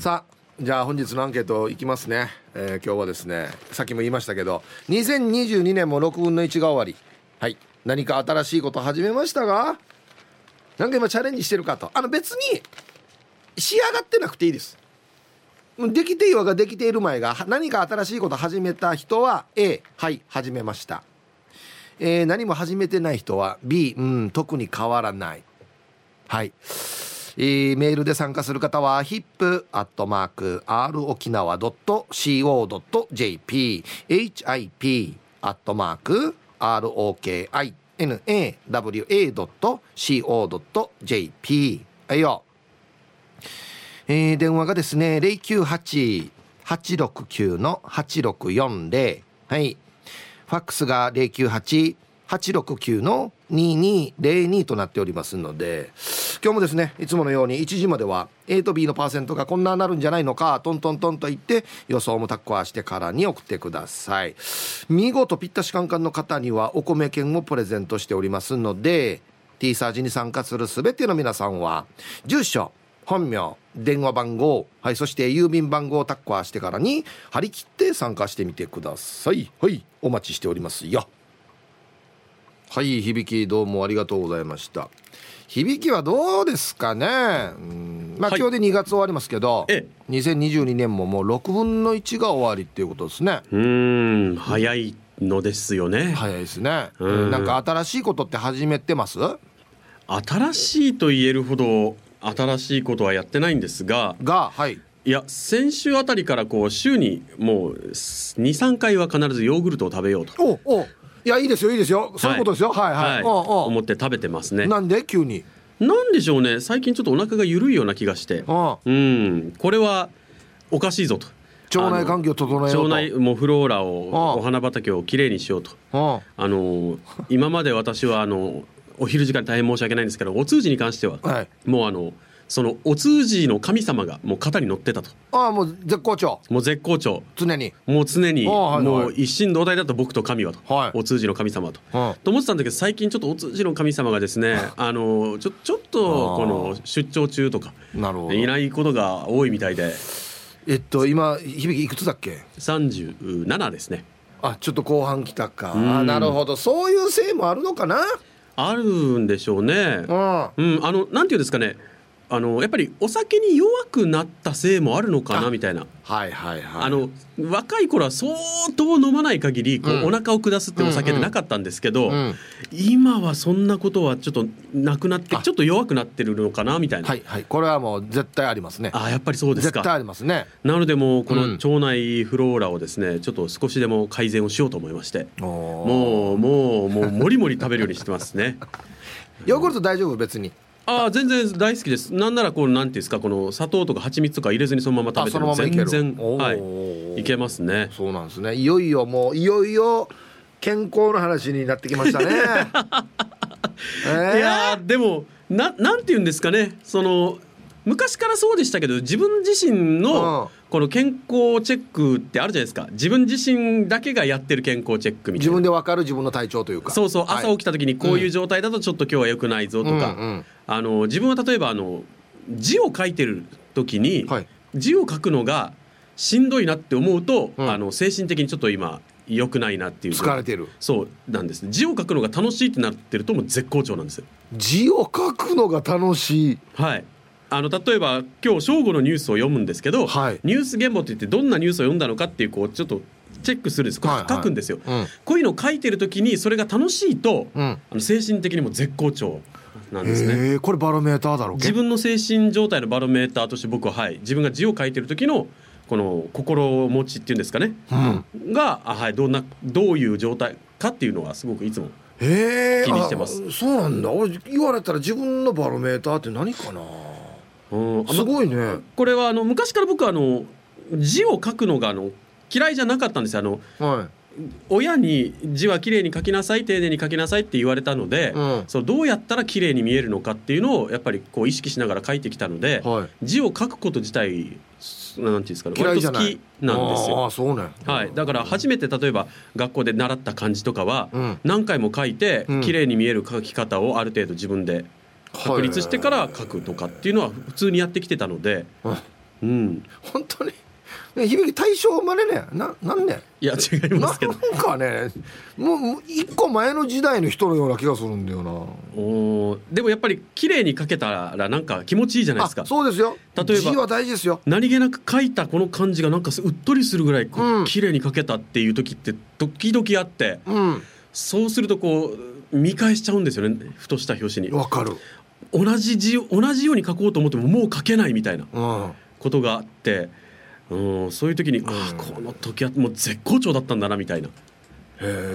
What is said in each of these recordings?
さあじゃあ本日のアンケートいきますね、えー、今日はですねさっきも言いましたけど2022年も6分の1が終わり。はい。何か新しいこと始めましたがなんか今チャレンジしてるかと。あの別に仕上がってなくていいです。できていわができている前が何か新しいこと始めた人は A はい始めました、えー、何も始めてない人は B うん特に変わらない。はい。えー、メールで参加する方は hip.r 沖縄 .co.jp hip アットマーク ROKINAWA.co.jp はいよ、えー、電話がですね098-869の8640はい。ファックスが869の2202となっておりますので今日もですねいつものように1時までは A と B のパーセントがこんななるんじゃないのかトントントンと言って予想もタッコアしてからに送ってください。見事ぴったしカンカンの方にはお米券をプレゼントしておりますので T サージに参加する全ての皆さんは住所本名電話番号はいそして郵便番号をタッコアしてからに張り切って参加してみてください。はいお待ちしておりますよ。はい響きどうもありがとうございました。響きはどうですかね？うんまあ、今日で2月終わりますけど2022年ももう6分の1が終わりっていうことですね。うん早いのですよね。早いですね。ん。なんか新しいことって始めてます？新しいと言えるほど新しいことはやってないんですががはい。いや先週あたりからこう週にもう23回は必ずヨーグルトを食べようと。おおいやいいですよいいですよ。そういうことですよ。はい。はい、はい、思って食べてますね。なんで？急に。なんでしょうね。最近ちょっとお腹が緩いような気がして。うん。これはおかしいぞと。腸内環境整えようと。腸内もフローラをお花畑をきれいにしようと。あの今まで私はあのお昼時間大変申し訳ないんですけどお通じに関しては、はい、もうあのそのお通じの神様がもう肩に乗ってたと。ああもう絶好調。もう絶好調。常に。もう常にもう一心同体だと僕と神はと、はい、お通じの神様と、はい、と思ってたんだけど最近ちょっとお通じの神様がですね あのちょちょっとこの出張中とかなるほど。いないことが多いみたいで。えっと今響いくつだっけ？37ですね。あちょっと後半来たか。なるほど。そういうせいもあるのかな？あるんでしょうね。うん、あのなんていうんですかねあのやっぱりお酒に弱くなったせいもあるのかなみたいな。はいはいはい。あの若い頃は相当飲まない限りこう、うん、お腹を下すってお酒でなかったんですけど、うん。うん、今はそんなことはちょっとなくなってちょっと弱くなってるのかなみたいな。はいはい。これはもう絶対ありますね。あやっぱりそうですか。絶対ありますね。なのでもうこの腸内フローラをですねちょっと少しでも改善をしようと思いましてもうもうもうもりもり食べるようにしてますね。ヨーグルト大丈夫？別にああ全然大好きです。なんならこうなんていうんですかこの砂糖とか蜂蜜とか入れずにそのまま食べても全然はいいけますね。そうなんですね。いよいよもういよいよ健康の話になってきましたね、えー、いやでもななんていうんですかね。その昔からそうでしたけど自分自身のこの健康チェックってあるじゃないですか。自分自身だけがやってる健康チェックみたいな。自分で分かる自分の体調というか。そうそう。朝起きた時にこういう状態だとちょっと今日はよくないぞとか、うんうん、あの自分は例えばあの字を書いてる時に、はい、字を書くのがしんどいなって思うと、うん、あの精神的にちょっと今良くないなっていう疲れてる。そうなんです。字を書くのが楽しいってなってるともう絶好調なんですよ。字を書くのが楽しい。はいあの例えば今日正午のニュースを読むんですけど、はい、ニュース原簿って言ってどんなニュースを読んだのかっていうこうちょっとチェックするんです、はい、書くんですよ、うん、こういうのを書いてる時にそれが楽しいと、うん、あの精神的にも絶好調なんですね。これバロメーターだろう自分の精神状態のバロメーターとして僕ははい自分が字を書いてる時のこの心持ちっていうんですかね、うん、がはいどんなどういう状態かっていうのはすごくいつも気にしてます。そうなんだ。俺言われたら自分のバロメーターって何かな？すごいね。これはあの昔から僕はあの字を書くのがあの嫌いじゃなかったんですあの、はい、親に字はきれいに書きなさい丁寧に書きなさいって言われたので、うん、そうどうやったら綺麗に見えるのかっていうのをやっぱりこう意識しながら書いてきたので、はい、字を書くこと自体なんていうんですかね割と好きなんですよ。あそうね、はい、だから初めて例えば学校で習った漢字とかは何回も書いて綺麗に見える書き方をある程度自分で確立してから書くとかっていうのは普通にやってきてたので、うん。本当に？ね響き大正までねななんねいや違いますけど。なんかねもう一個前の時代の人のような気がするんだよな。おー。でもやっぱり綺麗に描けたらなんか気持ちいいじゃないですか。あそうですよ。例えば字は大事ですよ。何気なく描いたこの感じがなんかうっとりするぐらいこううん。綺麗に描けたっていう時って時々あって。うん。そうするとこう見返しちゃうんですよね。ふとした表紙に。わかる同じ字同じように描こうと思ってももう描けないみたいなうん。ことがあってうんそういう時に、ああこの時はもう絶好調だったんだなみたいな。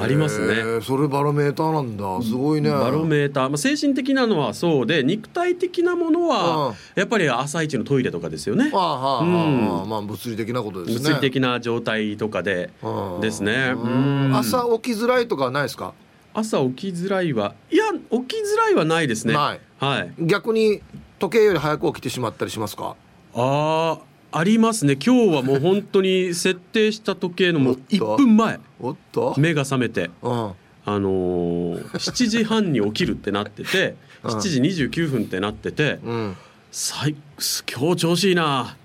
ありますね。それバロメーターなんだ。すごいね。バロメーター、まあ、精神的なのはそうで肉体的なものうん。はやっぱり朝一のトイレとかですよね。うん。まあ物理的なことですね。物理的な状態とかでうん。ですね。うん。うん。朝起きづらいとかはないですか？朝起きづらいはいや起きづらいはないですね。ない。はい。逆に時計より早く起きてしまったりしますか？あーありますね。今日はもう本当に設定した時計のもうおっと。1分前。おっと。目が覚めて。うん。あのー、7時半に起きるってなっててうん。7時29分ってなっててうん。最今日調子いいな。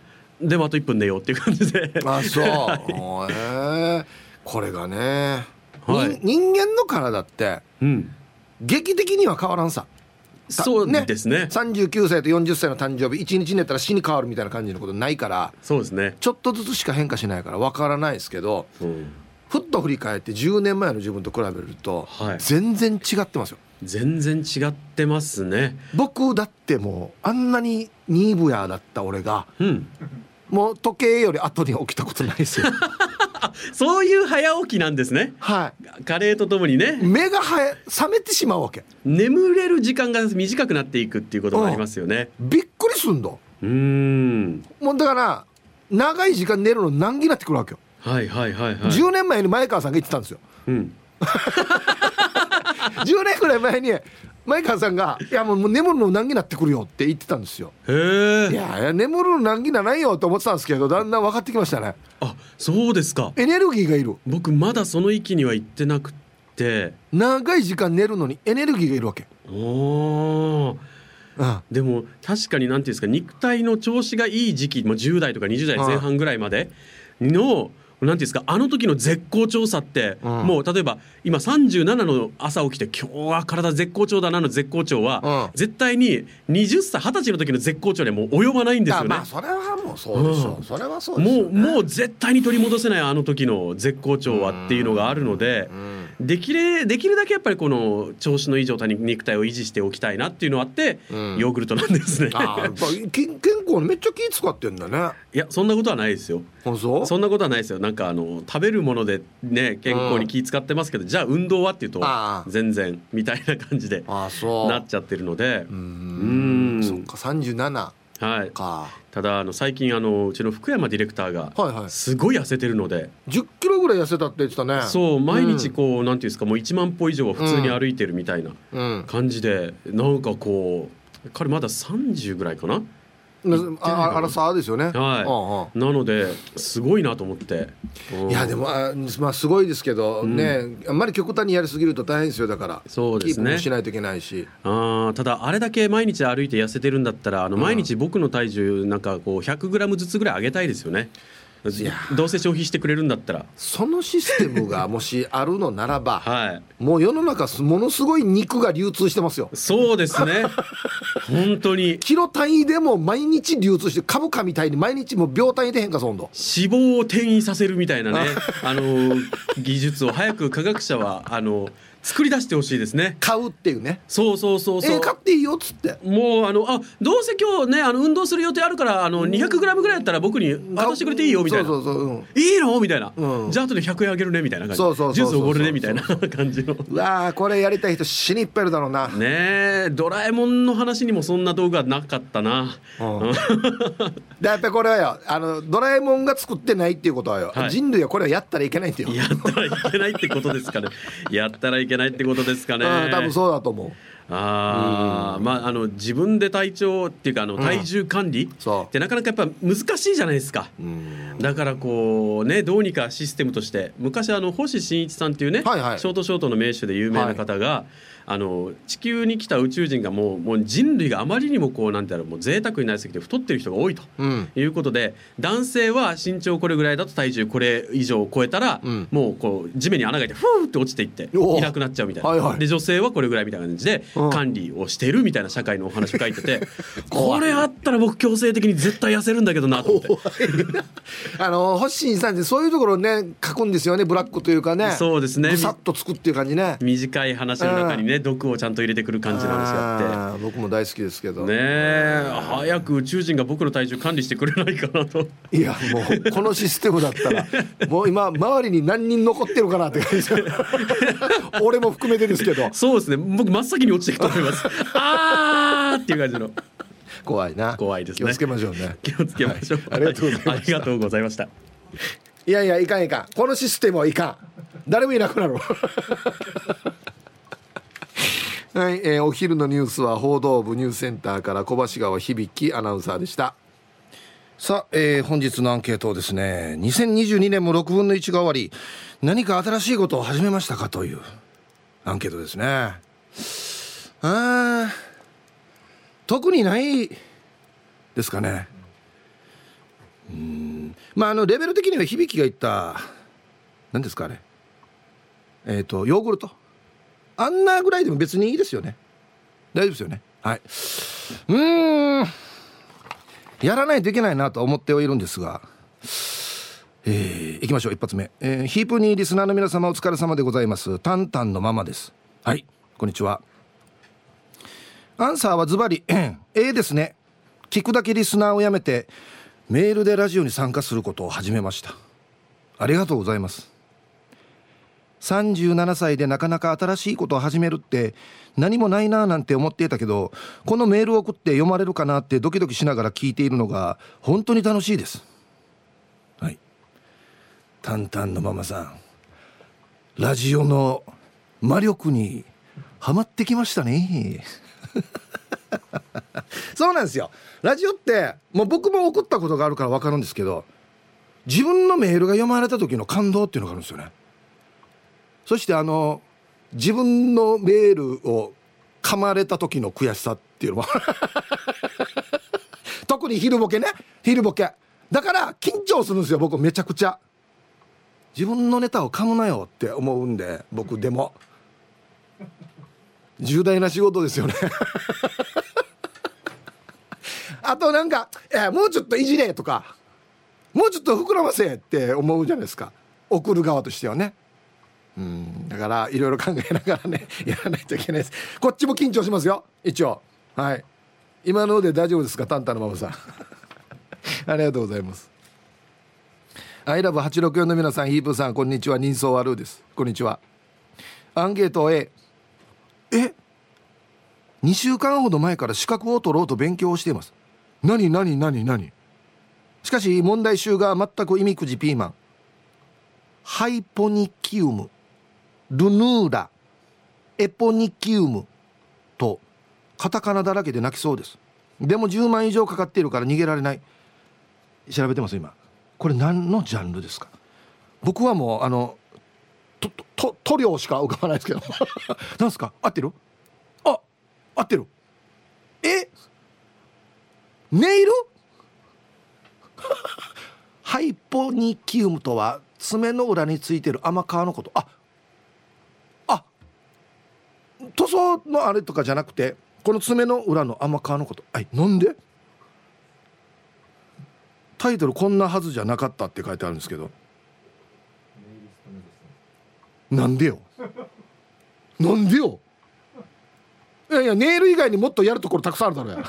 でもあと1分寝ようっていう感じで。あそう。へえこれがね、はい。人人間の体ってうん。劇的には変わらんさ。たそうですね。39歳と40歳の誕生日1日寝たら死に変わるみたいな感じのことないからそうですね、ちょっとずつしか変化しないからわからないですけどうん、ふっと振り返って10年前の自分と比べるとはい。全然違ってますよ。全然違ってますね。僕だってもうあんなにニーブヤだった俺がうん。もう時計より後に起きたことないですよ そういう早起きなんですね。は加齢とともにいね。目がはえ覚めてしまうわけ。眠れる時間が短くなっていくっていうことがありますよね。びっくりすんだうーん。もうだから長い時間寝るの難儀になってくるわけよ、はいはいはいはい。10年前に前川さんが言ってたんですよ。うん。10年ぐらい前に前川さんが「いやもう眠るの難儀になってくるよ」って言ってたんですよ。へいえやいや眠るの難儀なないよと思ってたんですけどだんだん分かってきましたね。あそうですか。エネルギーがいる。僕まだその域には行ってなくって。長い時間寝るのにエネルギーがいるわけ、おー。うん、でも確かに何ていうんですか肉体の調子がいい時期もう10代とか20代前半ぐらいまでの何ていうんですかあの時の絶好調さって、うん。もう例えば今37の朝起きて今日は体絶好調だなの絶好調は、うん。絶対に20歳20歳の時の絶好調にはもう及ばないんですよね。あまあそれはもうそうでしょう、うん。それはそうですもうもう絶対に取り戻せないあの時の絶好調はっていうのがあるのでうん。できれできるだけやっぱりこの調子のいい状態に肉体を維持しておきたいなっていうのがあって、うん。ヨーグルトなんですね。あやっぱ健健康にめっちゃ気使ってんだね。いやそんなことはないですよ。あそう？そんなことはないですよ。なんかあの食べるものでね健康に気使ってますけど、じゃあ運動はっていうと全然みたいな感じであそう。なっちゃってるので。う、うん。ん。そっか37はい。か。ただあの最近あのうちの福山ディレクターがはいはい。すごい痩せてるので、10キロぐらい痩せたって言ってたね。そう毎日こう、なんていうんですかもう1万歩以上は普通に歩いてるみたいなうん。感じで、なんかこう彼まだ30ぐらいかな。うんあああらさですよね。はい。なのですごいなと思って。うん。いやでもあまあすごいですけど、ねあんまり極端にやりすぎると大変ですよだから。そうですね。しないといけないし。あーただあれだけ毎日歩いて痩せてるんだったらあの毎日僕の体重なんかこう 100g ずつぐらい上げたいですよねどうせ消費してくれるんだったら。そのシステムがもしあるのならば はい。もう世の中ものすごい肉が流通してますよ。そうですね。本当に。キロ単位でも毎日流通して株価みたいに毎日もう秒単位で変化するんだ脂肪を転移させるみたいなね。あの技術を。早く科学者はあの作り出してほしいですね。買うっていうね。そうそうそうそう。えー買っていいよっつって。もうあのあどうせ今日ねあの運動する予定あるからあの 200g ぐらいやったら僕に渡してくれていいよみたいな。そうそうそう、うん、いいの？みたいな、うん。じゃあ後で100円あげるねみたいな感じ。そうそうそうそうジュースおごるねみたいな感じの。うわーこれやりたい人死にいっぱいいるだろうな、ねえドラえもんの話にもそんな道具はなかったな。うん。でやっぱりこれはよあのドラえもんが作ってないっていうことはよ、はい。人類はこれはやったらいけないんだよやったらいけないってことですかね。やったらいけないってことですかね。うん多分そうだと思う。ああまああの自分で体調っていうかあの体重管理そう。ってなかなかやっぱ難しいじゃないですか。うん。だからこうねどうにかシステムとして昔あの星新一さんっていうね、はいはい。ショートショートの名手で有名な方が、あの地球に来た宇宙人がもうもう人類があまりにもこうなんていうのもう贅沢になりすぎて太ってる人が多いということで、うん、男性は身長これぐらいだと体重これ以上超えたら、うん、もうこう地面に穴が開いてふーって落ちていっていなくなっちゃうみたいな、はいはい、で女性はこれぐらいみたいな感じで管理をしてるみたいな社会のお話を書いてて、これあったら僕強制的に絶対痩せるんだけどなと思って。あの星新さんってそういうところね書くんですよねブラックというかね。そうですね。さっとつくっていう感じね。短い話の中にね毒をちゃんと入れてくる感じなんですよって。僕も大好きですけど。ね早く宇宙人が僕の体重管理してくれないかなと。いやもうこのシステムだったらもう今周りに何人残ってるかなって感じ。俺も含めてですけど。そうですね。僕真っ先に落ちていくと思います。あーっていう感じの。怖いな。怖いですね。気をつけましょうね。気をつけましょう、はい、ありがとうございました。いやいやいかんいかん。このシステムはいかん。誰もいなくなるはい、えー、お昼のニュースは報道部ニュースセンターから小橋川響アナウンサーでした。さあ、えー、本日のアンケートをですね2022年も6分の1が終わり何か新しいことを始めましたかというアンケートですね。あ特にないですかね。うんまああのレベル的には響が言った何ですかあれ。えっ、ー、とヨーグルト。あんなぐらいでも別にいいですよね。大丈夫ですよね。はい。うん。やらないといけないなと思ってはいるんですが。えー、いきましょう。一発目、えー、ヒープにリスナーの皆様お疲れ様でございます。タンタンのママです。はい。こんにちは。アンサーはズバリ。A ですね。聞くだけリスナーをやめてメールでラジオに参加することを始めました。ありがとうございます。37歳でなかなか新しいことを始めるって何もないなぁなんて思っていたけどこのメールを送って読まれるかなってドキドキしながら聞いているのが本当に楽しいです。はい。タンタンのママさん。ラジオの魔力にはまってきましたね。そうなんですよ。ラジオってもう僕も送ったことがあるから分かるんですけど自分のメールが読まれた時の感動っていうのがあるんですよね。そしてあの自分のメールを噛まれた時の悔しさっていうのも。特に昼ボケね。昼ボケ。だから緊張するんですよ僕。めちゃくちゃ。自分のネタを噛むなよって思うんで僕でも。重大な仕事ですよね。あとなんか「えもうちょっといじれ」とか「もうちょっと膨らませ」って思うじゃないですか。送る側としてはね。うん。だからいろいろ考えながらね やらないといけないです。こっちも緊張しますよ。一応。はい。今ので大丈夫ですかタンタのママさん。ありがとうございます。アイラブ864の皆さんヒープさんこんにちは。人相悪です。こんにちは。アンケート A え？2週間ほど前から資格を取ろうと勉強をしています。何何何何？しかし問題集が全く意味くじピーマン。ハイポニキウム。ルヌーラエポニキウムとカタカナだらけで泣きそうです。でも10万以上かかっているから逃げられない。調べてます今。これ何のジャンルですか？僕はもうあのとと塗料しか浮かばないですけど。なんですか？合ってる？あ合ってる。え？ネイル？ハイポニキウムとは爪の裏についてる甘皮のこと。あ塗装のあれとかじゃなくてこの爪の裏の甘皮のこと。はいなんで？タイトルこんなはずじゃなかったって書いてあるんですけど。なんでよ？なんでよ？いやいやネイル以外にもっとやるところたくさんあるだろや。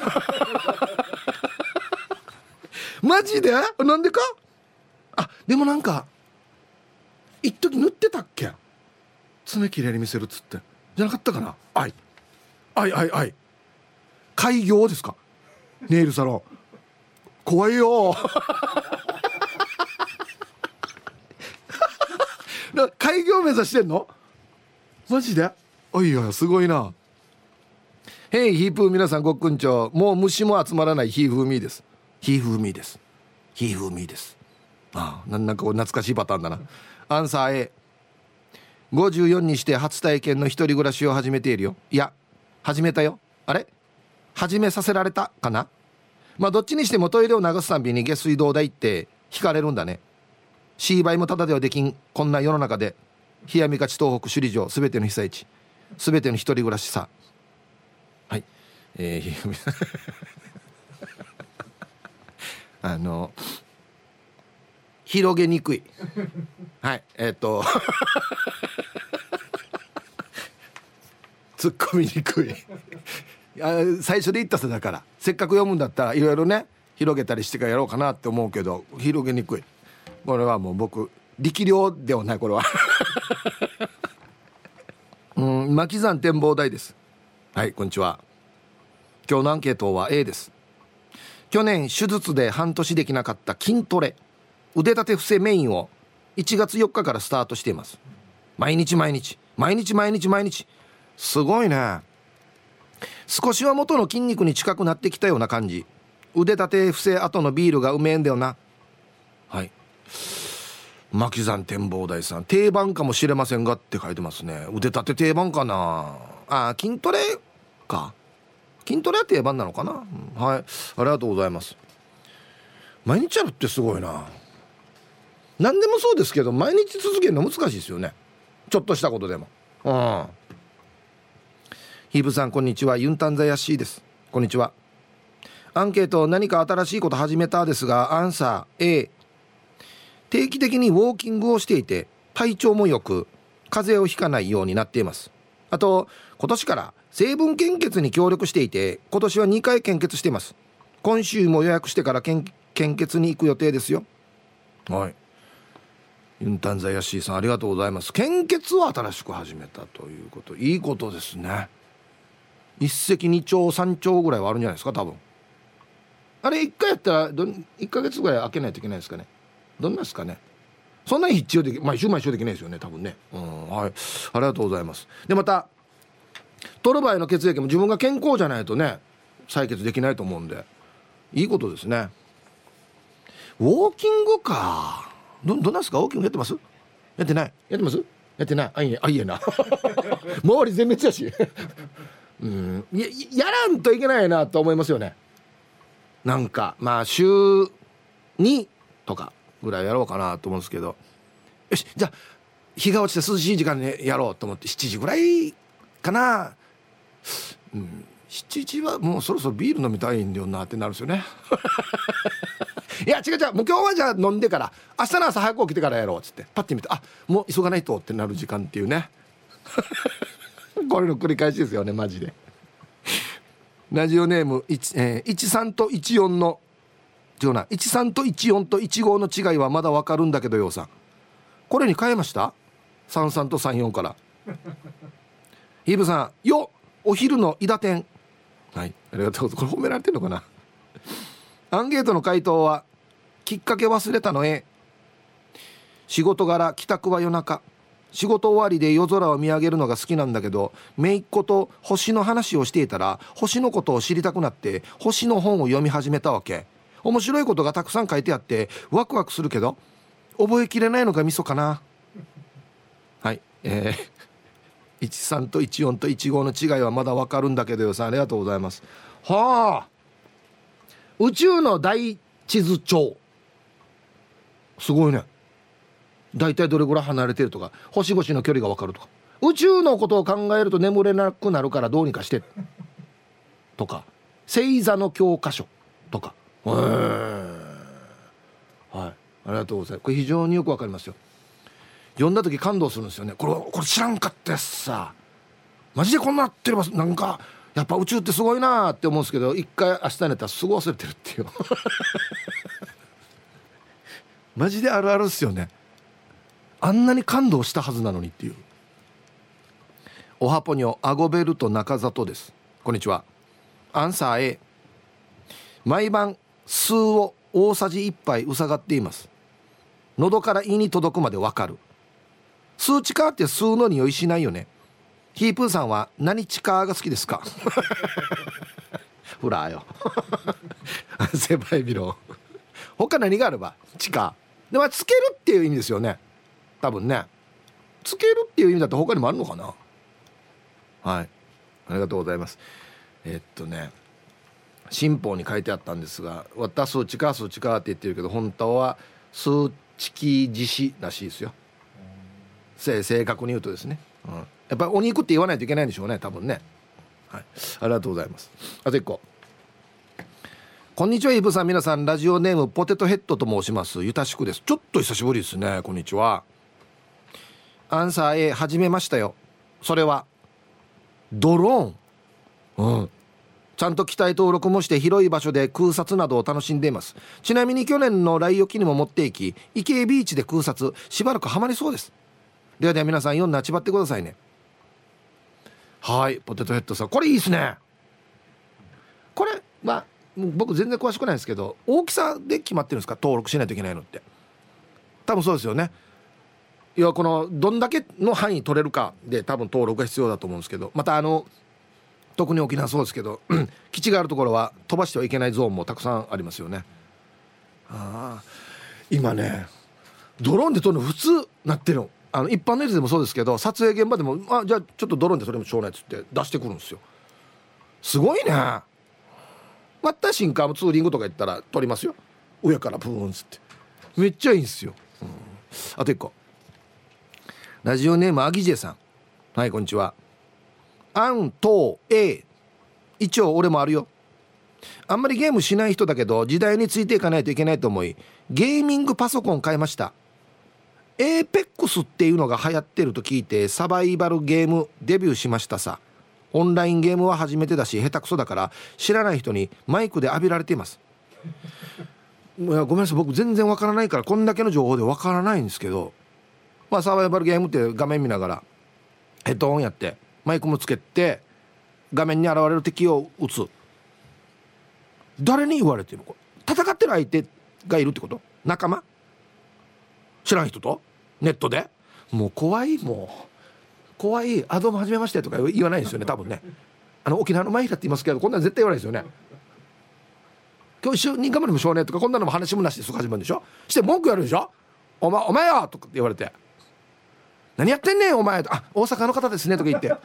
マジで？なんでか？あでもなんか一時塗ってたっけ？爪きれいに見せるっつって。じゃなかったかな？はいはいはいはい開業ですか？ネイルサロン。怖いよ。開業目指してんの？マジで？おいやすごいな。へいヒープー皆さんごっくんちょ。もう虫も集まらないヒーフーミーです。ヒーフーミーです。ヒーフーミーです。ああなんかこう懐かしいパターンだな。アンサー A 54にして初体験の一人暮らしを始めているよ。いや始めたよ。あれ？始めさせられたかな？まあどっちにしてもトイレを流すたんびに下水道代って引かれるんだね。C 倍もただではできん。こんな世の中で。冷やみ勝ち東北首里城すべての被災地。すべての一人暮らしさ。はい。えー、あの広げにくい。はいえっ、ー、と。突っ込みにくい。最初で言ったさだから。せっかく読むんだったらいろいろね広げたりしてからやろうかなって思うけど広げにくい。これはもう僕力量ではないこれは。うん巻山展望台です。はいこんにちは。今日のアンケートは A です。去年手術で半年できなかった筋トレ。腕立て伏せメインを1月4日からスタートしています。毎日毎日。毎日毎日毎日。すごいね。少しは元の筋肉に近くなってきたような感じ。腕立て伏せ後のビールがうめえんだよな。はい。巻山展望台さん。定番かもしれませんがって書いてますね。腕立て定番かな。あ筋トレか。筋トレは定番なのかな、はい。ありがとうございます。毎日やるってすごいな。何でもそうですけど毎日続けるの難しいですよね。ちょっとしたことでも。うん。ヒーブさんこんにちは。ユンタンザヤシーです。こんにちは。アンケート何か新しいこと始めたですがアンサー A 定期的にウォーキングをしていて体調も良く風邪をひかないようになっています。あと今年から成分献血に協力していて今年は2回献血しています。今週も予約してから献血に行く予定ですよ。はい。ユンタンザヤシーさんありがとうございます。献血を新しく始めたということ。いいことですね。一石二鳥三鳥ぐらいはあるんじゃないですか多分。あれ一回やったらど1ヶ月ぐらい開けないといけないですかね。どんなですかね。そんなに必要でき毎週毎週できないですよね多分ね。うんはい。ありがとうございます。でまた取る場合の血液も自分が健康じゃないとね採血できないと思うんで。いいことですね。ウォーキングか。どどんなんですか？ウォーキングやってます？やってない。やってます？やってない。あいえあいえな。周り全滅やし。うん。ややらんといけないなと思いますよね。なんかまあ週2とかぐらいやろうかなと思うんですけど。よしじゃあ日が落ちて涼しい時間にやろうと思って7時ぐらいかな。うん7時はもうそろそろビール飲みたいんだよなってなるんですよね。いや違う違うもう今日はじゃあ飲んでから明日の朝早く起きてからやろうっつってパッて見てあもう急がないとってなる時間っていうね。これの繰り返しですよねマジで。ラジオネーム1、えー、13と14の違うな13と14と15の違いはまだわかるんだけどようさん。これに変えました？33と34から。ヒーブさんよお昼の伊田店。はい。ありがとう。これ褒められてるのかな？アンケートの回答はきっかけ忘れたのえ仕事柄帰宅は夜中。仕事終わりで夜空を見上げるのが好きなんだけど姪っ子と星の話をしていたら星のことを知りたくなって星の本を読み始めたわけ。面白いことがたくさん書いてあってワクワクするけど覚えきれないのがミソかな。はい。えー、13と14と15の違いはまだわかるんだけどよさんありがとうございます。はあ。宇宙の大地図帳。すごいね。大体どれぐらい離れてるとか星々の距離が分かるとか。宇宙のことを考えると眠れなくなるからどうにかして。とか星座の教科書。とか。はい。ありがとうございます。これ非常によくわかりますよ。読んだ時感動するんですよね。これこれ知らんかったやつさ。マジでこんなってればなんかやっぱ宇宙ってすごいなって思うんですけど一回明日寝たらすぐ忘れてるっていう。マジであるあるっすよね。あんなに感動したはずなのにっていう。おはぽにょアゴベルト中里です。こんにちは。アンサー A 毎晩数を大さじ1杯うさがっています。喉から胃に届くまでわかる数値化って吸うの匂いしないよね。ヒープーさんは何チカーが好きですか？ほらよ。先輩ビロ他何があれば？チカでもつけるっていう意味ですよね。多分ね。つけるっていう意味だと他にもあるのかな？はい。ありがとうございます。えっとね。新法に書いてあったんですが「私数値か数値か」って言ってるけど本当は数値実施らしいですよ正確に言うとですね、うん、やっぱりお肉って言わないといけないんでしょうね多分ね。はい。ありがとうございます。あと1個。こんにちはイブさん。皆さんラジオネームポテトヘッドと申します。ゆたしくです。ちょっと久しぶりですね。こんにちは。アンサー A 始めましたよ。それはドローン。うん。ちゃんと機体登録もして広い場所で空撮などを楽しんでいます。ちなみに去年の来沖にも持っていき池江ビーチで空撮。しばらくハマりそうです。ではでは皆さん読んでちばってくださいね。はいポテトヘッドさん。これいいですね。これまあ僕全然詳しくないですけど大きさで決まってるんですか？登録しないといけないのって。多分そうですよね。いやこのどんだけの範囲取れるかで多分登録が必要だと思うんですけどまたあの特に沖縄そうですけど 基地があるところは飛ばしてはいけないゾーンもたくさんありますよね。ああ今ねドローンで撮るの普通なってるの。あの一般のやつでもそうですけど撮影現場でもあじゃあちょっとドローンで撮れもしょうがないっつって出してくるんですよ。すごいね。また新幹ツーリングとか行ったら撮りますよ。上からブーンっつって。めっちゃいいんですよ、うん、あと一個。ラジオネームアギジェさん。はいこんにちは。アント A 一応俺もあるよ。あんまりゲームしない人だけど時代についていかないといけないと思いゲーミングパソコン買いました。エーペックスっていうのが流行ってると聞いてサバイバルゲームデビューしましたさ。オンラインゲームは初めてだし下手くそだから知らない人にマイクで浴びられています。いやごめんなさい僕全然わからないからこんだけの情報でわからないんですけどまあサバイバルゲームって画面見ながらヘッドホンやってマイクもつけて画面に現れる敵を撃つ。誰に言われてるの？これ戦ってる相手がいるってこと？仲間？知らん人と？ネットで？もう怖いもう。怖い「あどうもはじめまして」とか言わないですよね多分ね。あの沖縄の前だって言いますけどこんなの絶対言わないですよね。今日一緒に頑張りましょうねとかこんなのも話もなしですぐ始まるんでしょ？して文句やるでしょ？お前お前よ！とかって言われて。何やってんねんお前！あ大阪の方ですねとか言って。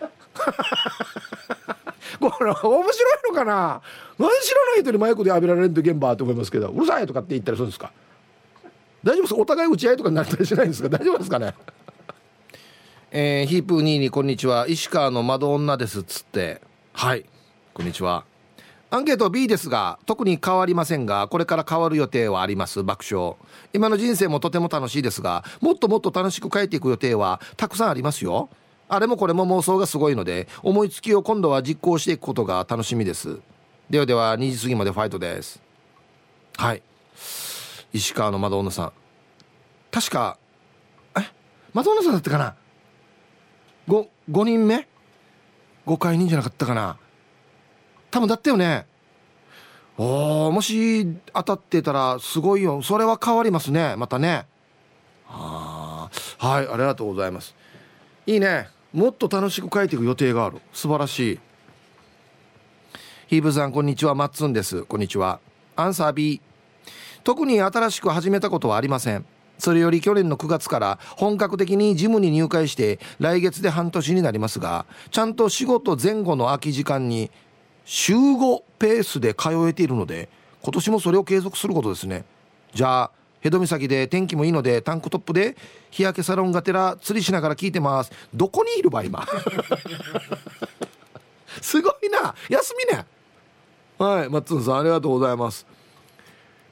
これ面白いのかな？何知らない人にマイクで浴びられるって現場と思いますけどうるさいとかって言ったりするんですか？大丈夫ですお互い打ち合いとかになったりしないんですか？大丈夫ですかね？えー、ヒープーニーにこんにちは。石川の窓女ですっつって。はい。こんにちは。アンケート B ですが特に変わりませんがこれから変わる予定はあります。爆笑。今の人生もとても楽しいですがもっともっと楽しく変えていく予定はたくさんありますよ。あれもこれも妄想がすごいので思いつきを今度は実行していくことが楽しみです。ではでは2時過ぎまでファイトです。はい石川の窓女さん。確かえ窓女さんだったかな？5, 5人目？5回人じゃなかったかな？多分だったよね。おもし当たってたらすごいよ。それは変わりますね。またね。ははいありがとうございます。いいね。もっと楽しく書いていく予定がある。素晴らしい。ヒーブさんこんにちは。マッツンです。こんにちは。アンサー B 特に新しく始めたことはありません。それより去年の9月から本格的にジムに入会して来月で半年になりますがちゃんと仕事前後の空き時間に週5ペースで通えているので今年もそれを継続することですね。じゃあヘド岬で天気もいいのでタンクトップで日焼けサロンがてら釣りしながら聞いてます。どこにいるば今？すごいな！休みね！はいマッツンさんありがとうございます。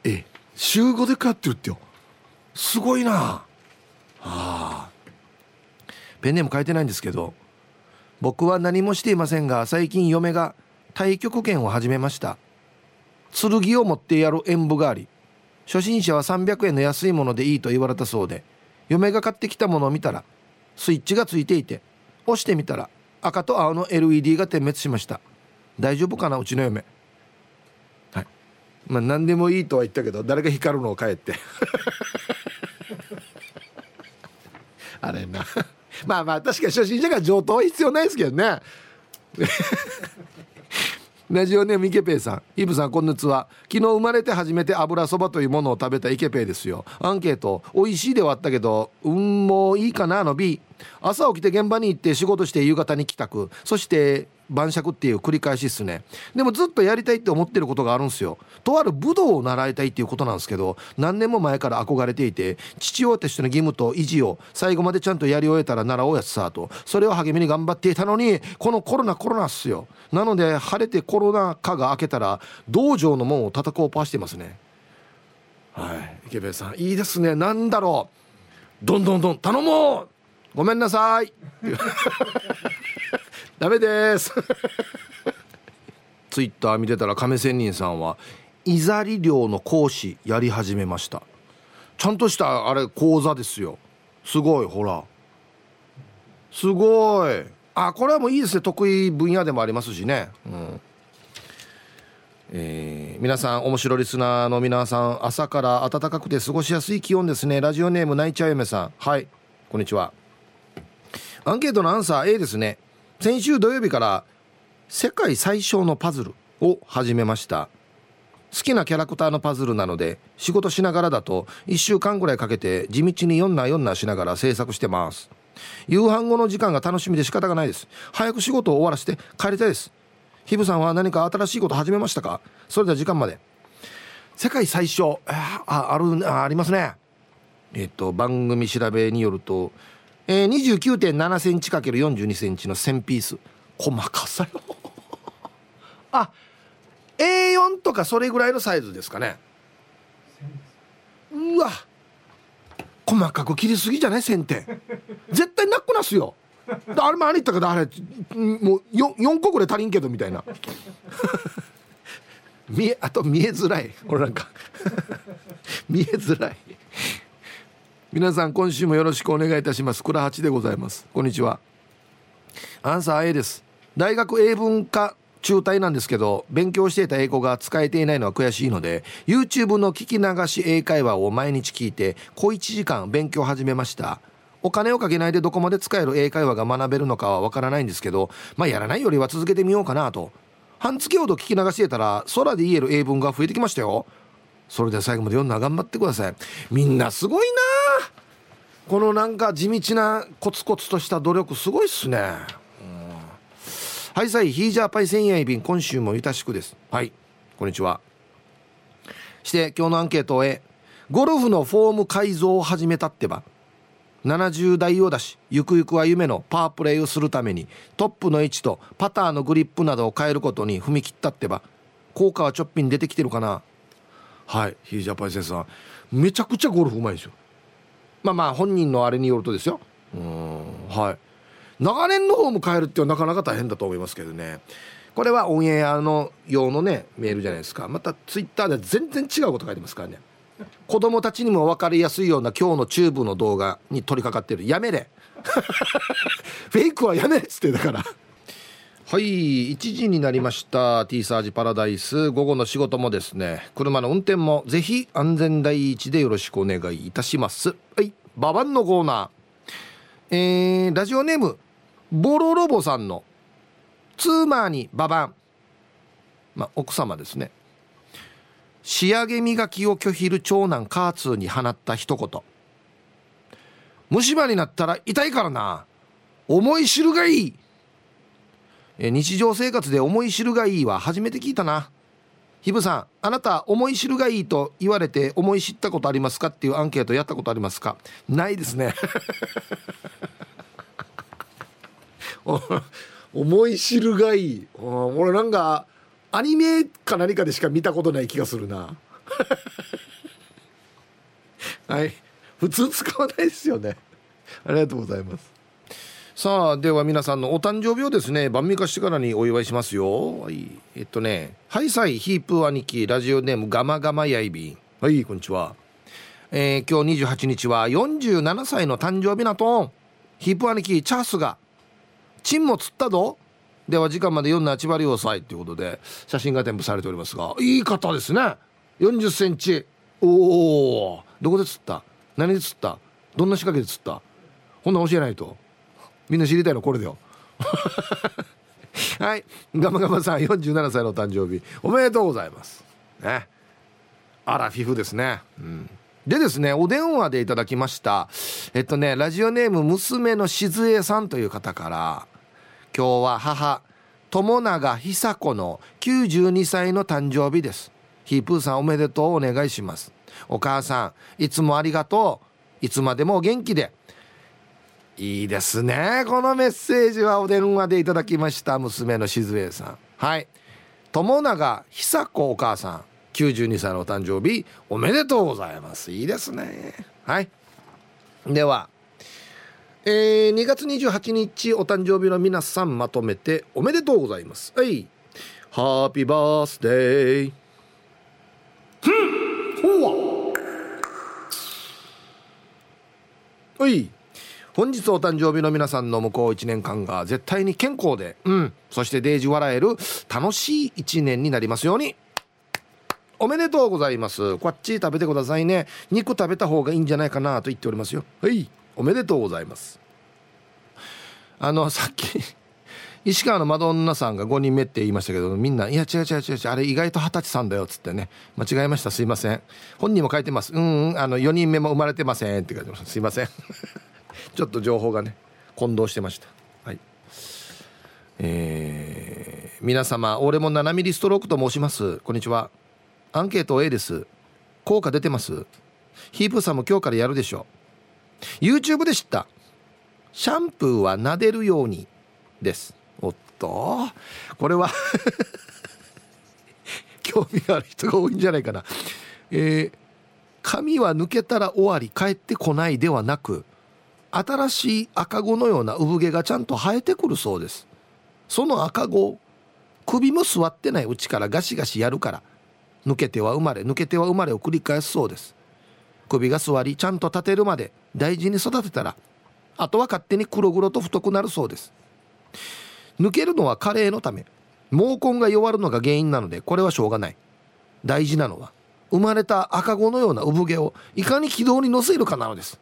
え。週5で通ってるってよ。すごいな。はあ。ペンネーム書いてないんですけど僕は何もしていませんが最近嫁が太極拳を始めました。剣を持ってやる演舞があり初心者は300円の安いものでいいと言われたそうで嫁が買ってきたものを見たらスイッチがついていて押してみたら赤と青の LED が点滅しました。大丈夫かなうちの嫁。まあ何でもいいとは言ったけど誰が光るのを帰って。あれな。まあまあ確かに初心者が上等は必要ないですけどね。ラジオネームイケペイさん。イブさんこんにちは。昨日生まれて初めて油そばというものを食べたイケペイですよ。アンケート美味しいではあったけど運もいいかなの B 朝起きて現場に行って仕事して夕方に帰宅。そして晩酌っていう繰り返しっすね。でもずっとやりたいって思ってることがあるんですよ。とある武道を習いたいっていうことなんですけど何年も前から憧れていて父親としての義務と意地を最後までちゃんとやり終えたら習おうやつさとそれを励みに頑張っていたのにこのコロナコロナっすよ。なので晴れてコロナ禍が明けたら道場の門を叩こうパーしてますね。はい。池部さんいいですね。何だろう。どんどんどん頼もう。ごめんなさい。ダメです。ツイッター見てたら亀仙人さんはイザリ漁の講師やり始めました。ちゃんとしたあれ講座ですよ。すごいほら。すごい。あこれはもういいですね。得意分野でもありますしね。うん。えー、皆さん面白リスナーの皆さん朝から暖かくて過ごしやすい気温ですね。ラジオネーム泣いちゃう嫁さん。はい。こんにちは。アンケートのアンサー A ですね。先週土曜日から世界最小のパズルを始めました。好きなキャラクターのパズルなので仕事しながらだと1週間ぐらいかけて地道に4な4なしながら制作してます。夕飯後の時間が楽しみで仕方がないです。早く仕事を終わらせて帰りたいです。ヒブさんは何か新しいこと始めましたか？それでは時間まで。世界最小ああるあありますね。えっと番組調べによるとえー、29.7センチ ×42 センチの1000ピース。細かさよ。あ A4 とかそれぐらいのサイズですかね。うわ。細かく切りすぎじゃない？線って。絶対なくなすよ。あれもあれ言ったからあれもう 4, 4個ぐらい足りんけどみたいな。見えあと見えづらい。俺なんか。見えづらい。皆さん今週もよろしくお願いいたします。倉八でございます。こんにちは。アンサー A です。大学英文科中退なんですけど勉強していた英語が使えていないのは悔しいので YouTube の聞き流し英会話を毎日聞いて小1時間勉強始めました。お金をかけないでどこまで使える英会話が学べるのかはわからないんですけどまあやらないよりは続けてみようかなと。半月ほど聞き流してたら空で言える英文が増えてきましたよ。それで最後まで読んだ頑張ってください。みんなすごいな。このなんか地道なコツコツとした努力すごいっすね、はいさいヒージャーパイ千円便今週もゆたしくです。はいこんにちは。して今日のアンケートへゴルフのフォーム改造を始めたってば70代を出しゆくゆくは夢のパワープレイをするためにトップの位置とパターのグリップなどを変えることに踏み切ったってば効果はちょっぴん出てきてるかな。はい。ヒージャパイセンさん。めちゃくちゃゴルフうまいですよ。まあまあ本人のあれによるとですよ。うん。はい。長年の方も変えるっていうのはなかなか大変だと思いますけどね。これはオンエアの用のねメールじゃないですか。またツイッターでは全然違うこと書いてますからね。子供たちにも分かりやすいような今日のチューブの動画に取り掛かってる。やめれ。フェイクはやめれっつってだから。はい1時になりました。T サージパラダイス。午後の仕事もですね車の運転もぜひ安全第一でよろしくお願いいたします。はいババンのコーナー。えー、ラジオネームボロロボさんの妻にババンまあ奥様ですね。仕上げ磨きを拒否る長男カーツーに放った一言。虫歯になったら痛いからな。思い知るがいい。え日常生活で思い知るがいいは初めて聞いたな。ひぶさんあなた思い知るがいいと言われて思い知ったことありますかっていうアンケートやったことありますか？ないですね。思い知るがいい。俺なんかアニメか何かでしか見たことない気がするな。はい。普通使わないですよね。ありがとうございます。さあでは皆さんのお誕生日をですね晩御飯してからにお祝いしますよ。はい。えっとねハイサイヒープ兄貴ラジオネームガマガマヤイビンはいこんにちは。えー、今日28日は47歳の誕生日なと。ヒープ兄貴チャースがチンも釣ったぞ。では時間まで読んだ千葉良祭ということで写真が添付されておりますがいい方ですね。40センチ。おおどこで釣った？何で釣った？どんな仕掛けで釣った？ほんな教えないと。みんな知りたいのこれだよ。はい。ガマガマさん47歳の誕生日。おめでとうございます。ね。あらフィフですね。うん。でですねお電話でいただきました。えっとねラジオネーム娘のしずえさんという方から今日は母友永久子の92歳の誕生日です。ヒープーさんおめでとうお願いします。お母さんいつもありがとう。いつまでも元気で。いいですね。このメッセージはお電話でいただきました。娘の静江さん。はい。友永久子お母さん。92歳のお誕生日。おめでとうございます。いいですね。はい。ではえー、2月28日お誕生日の皆さんまとめておめでとうございます。はい。ハッピーバースデーほわはい。本日お誕生日の皆さんの向こう1年間が絶対に健康で、うん、そしてデージ笑える楽しい1年になりますように。おめでとうございます。こっち食べてくださいね。肉食べた方がいいんじゃないかなと言っておりますよ。はい。おめでとうございます。あのさっき石川のマドンナさんが5人目って言いましたけどみんな「いや違う違う違う違うあれ意外と二十歳さんだよ」っつってね。間違えました。すいません。本人も書いてます「うんうんあの4人目も生まれてません」って書いてます。すいません。ちょっと情報がね混同してました。はい。えー、皆様俺も7ミリストロークと申します。こんにちは。アンケート A です。効果出てます。ヒープさんも今日からやるでしょう。YouTube で知った。シャンプーは撫でるようにです。おっと。これは 興味ある人が多いんじゃないかな。えー、髪は抜けたら終わり帰ってこないではなく新しい赤子のような産毛がちゃんと生えてくるそうです。その赤子首も座ってないうちからガシガシやるから抜けては生まれ抜けては生まれを繰り返すそうです。首が座りちゃんと立てるまで大事に育てたらあとは勝手に黒々と太くなるそうです。抜けるのは加齢のため毛根が弱るのが原因なのでこれはしょうがない。大事なのは生まれた赤子のような産毛をいかに軌道に乗せるかなのです。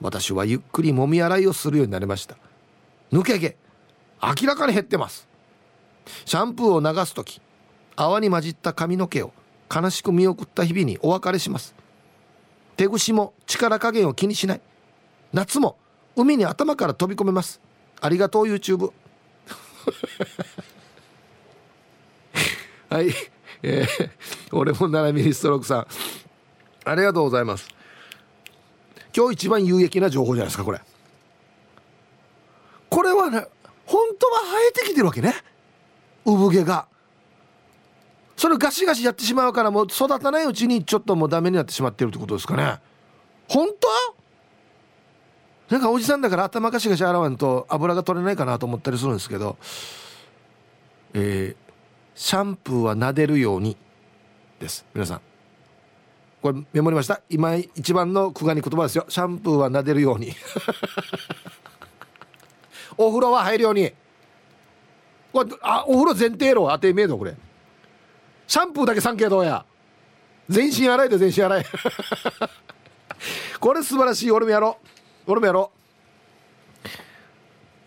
私はゆっくりもみ洗いをするようになりました。抜け毛明らかに減ってます。シャンプーを流す時泡に混じった髪の毛を悲しく見送った日々にお別れします。手ぐしも力加減を気にしない。夏も海に頭から飛び込めます。ありがとう YouTube はい。えー、俺も7ミリストロークさん。ありがとうございます。今日一番有益な情報じゃないですかこれ。これはね本当は生えてきてるわけね。産毛が。それガシガシやってしまうからもう育たないうちにちょっともうダメになってしまってるってことですかね。本当？なんかおじさんだから頭ガシガシ洗わんと油が取れないかなと思ったりするんですけど。えー、シャンプーは撫でるようにです。皆さん。これメモりました。今一番の苦願に言葉ですよ。シャンプーは撫でるように。お風呂は入るように。これあお風呂前提ろ当てめえどこれ。シャンプーだけ3系どうや。全身洗いで全身洗い。これ素晴らしい。俺もやろう。俺もやろう。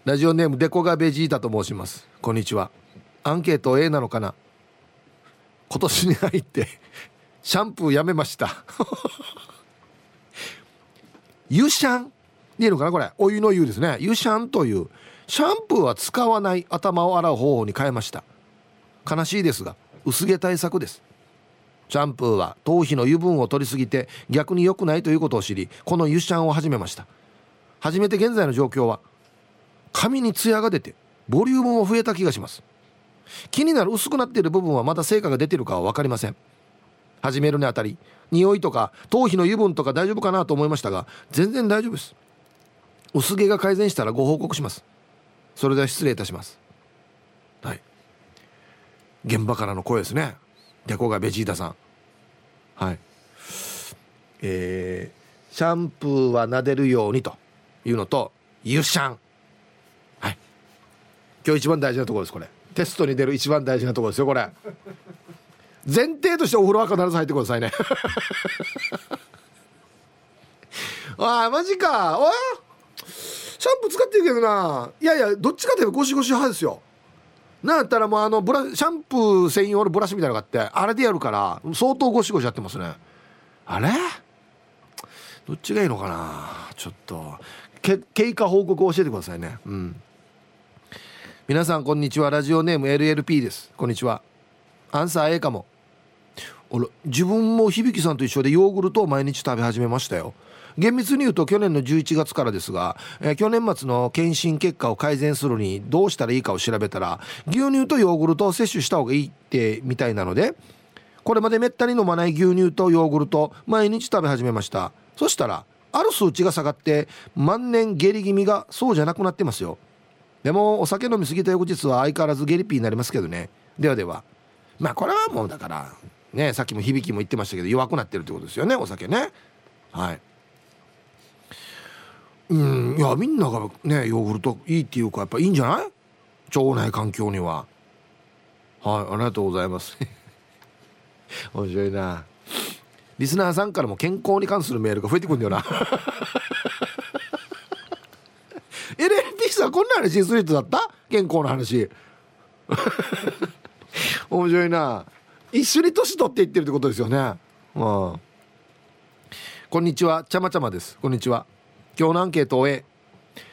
ラジオネームデコガベジータと申します。こんにちは。アンケート A なのかな。今年に入ってシャンプーやめました。湯シャンいいのかなこれ。お湯の湯ですね。湯シャンというシャンプーは使わない頭を洗う方法に変えました。悲しいですが薄毛対策です。シャンプーは頭皮の油分を取りすぎて逆に良くないということを知りこの湯シャンを始めました。初めて現在の状況は髪にツヤが出てボリュームも増えた気がします。気になる薄くなっている部分はまだ成果が出てるかは分かりません。始めるにあたり匂いとか頭皮の油分とか大丈夫かなと思いましたが全然大丈夫です。薄毛が改善したらご報告します。それでは失礼いたします。はい。現場からの声ですね。デコがベジータさん。はい。えー、シャンプーは撫でるようにというのと湯シャンはい。今日一番大事なところですこれ。テストに出る一番大事なところですよこれ。前提としてお風呂は必ず入ってくださいね。ああマジか。おシャンプー使ってるけどな。いやいやどっちかといえばゴシゴシ派ですよ。なんやったらもうあのブラシャンプー専用のブラシみたいなのがあってあれでやるから相当ゴシゴシやってますね。あれ？どっちがいいのかな？ちょっと。け経過報告を教えてくださいね。うん。皆さんこんにちは。ラジオネーム LLP です。こんにちは。アンサー A かも。俺自分も響さんと一緒でヨーグルトを毎日食べ始めましたよ。厳密に言うと去年の11月からですが、えー、去年末の検診結果を改善するにどうしたらいいかを調べたら牛乳とヨーグルトを摂取した方がいいってみたいなのでこれまでめったに飲まない牛乳とヨーグルト毎日食べ始めました。そしたらある数値が下がって万年下痢気味がそうじゃなくなってますよ。でもお酒飲みすぎた翌日は相変わらず下痢ピーになりますけどね。ではでは。まあこれはもうだからねさっきも響きも言ってましたけど弱くなってるってことですよねお酒ね。はい。うんいやみんながねヨーグルトいいっていうかやっぱいいんじゃない？腸内環境には。はいありがとうございます。面白いな。リスナーさんからも健康に関するメールが増えてくるんだよな。LLP さんこんな話する人だった？健康の話。面白いな。一緒に年取っていってるってことですよね。うんこんにちは。ちゃまちゃまです。こんにちは。今日のアンケートを終え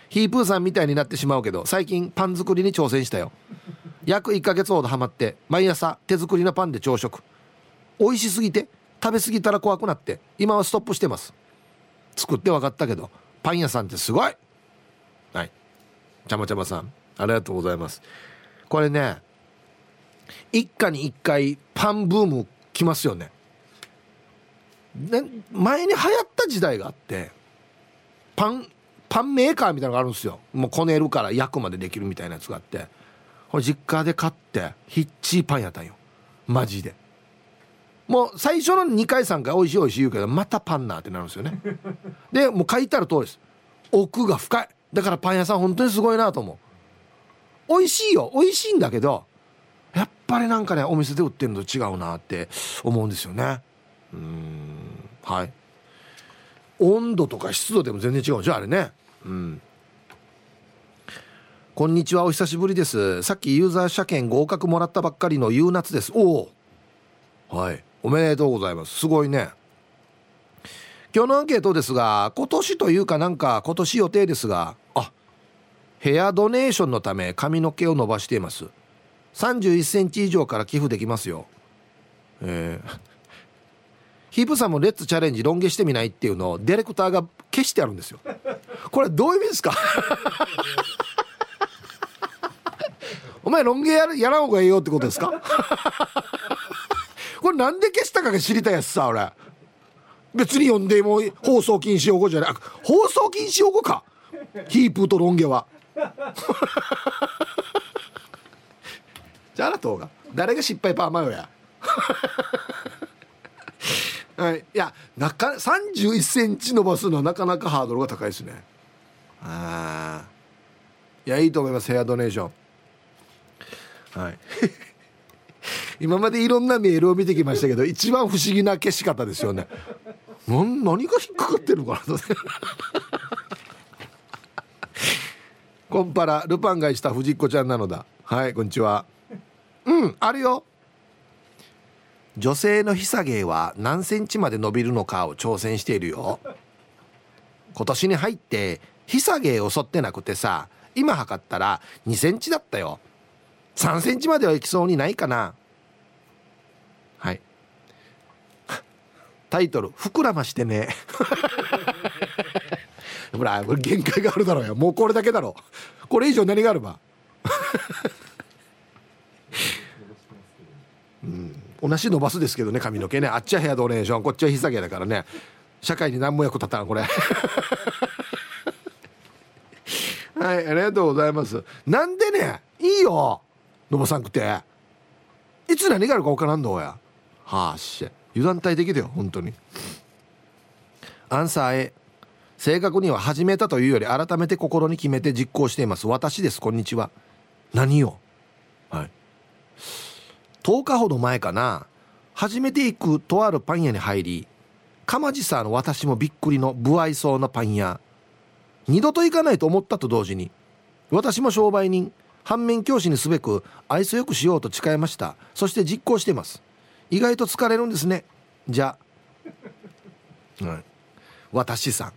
ヒープーさんみたいになってしまうけど最近パン作りに挑戦したよ。約1ヶ月ほどハマって毎朝手作りのパンで朝食。美味しすぎて食べ過ぎたら怖くなって今はストップしてます。作って分かったけどパン屋さんってすごい。はい。ちゃまちゃまさんありがとうございます。これね一家に一回パンブーム来ますよね。ね前に流行った時代があってパンパンメーカーみたいなのがあるんですよ。もうこねるから焼くまでできるみたいなやつがあってこれ実家で買ってヒッチーパンやったんよ。マジで。もう最初の2回3回美味しい美味しい言うけどまたパンなってなるんですよね。でもう書いてある通りです。奥が深い。だからパン屋さん本当にすごいなと思う。美味しいよ。美味しいんだけどやっぱりなんかねお店で売ってるのと違うなって思うんですよね。うん。はい。温度とか湿度でも全然違うんでしょあれね。うん。こんにちはお久しぶりです。さっきユーザー車検合格もらったばっかりのゆうなつです。おお。はい。おめでとうございます。すごいね。今日のアンケートですが今年というかなんか今年予定ですがあヘアドネーションのため髪の毛を伸ばしています。31センチ以上から寄付できますよ。えー ヒープさんもレッツチャレンジロン毛してみないっていうのをディレクターが消してあるんですよ。これどういう意味ですか？お前ロン毛ややらんほうがいいよってことですか？これなんで消したかが知りたいやつさ俺。別に読んでも放送禁止用語じゃない。放送禁止用語か。ヒープとロン毛は。じゃああなたが。誰が失敗パーマよや。はい、いやなか31センチ伸ばすのはなかなかハードルが高いですね。ああいやいいと思います。ヘアドネーション。はい。今までいろんなメールを見てきましたけど一番不思議な消し方ですよね。何何が引っかかってるのかなと。コンパラルパンがした藤子ちゃんなのだ。はいこんにちは。うんあるよ。女性のひさ芸は何センチまで伸びるのかを挑戦しているよ。今年に入ってひさ芸を剃ってなくてさ今測ったら2センチだったよ。3センチまではいきそうにないかな。はい。タイトル「膨らましてね」ほらこれ限界があるだろうよ。もうこれだけだろこれ以上何があるばうん同じ伸ばすですけどね髪の毛ね。あっちはヘアドネーション。こっちは膝毛だからね。社会に何も役立たんこれ。はいありがとうございます。なんでねいいよ伸ばさんくて。いつ何があるか分からんのや。はあし油断大敵だよ本当に。アンサー A 正確には始めたというより改めて心に決めて実行しています。私ですこんにちは。何をはい。10日ほど前かな。初めて行くとあるパン屋に入り鎌地さんの私もびっくりの不愛想なパン屋。二度と行かないと思ったと同時に私も商売人反面教師にすべく愛想よくしようと誓いました。そして実行しています。意外と疲れるんですね。じゃあ、はい、私さん。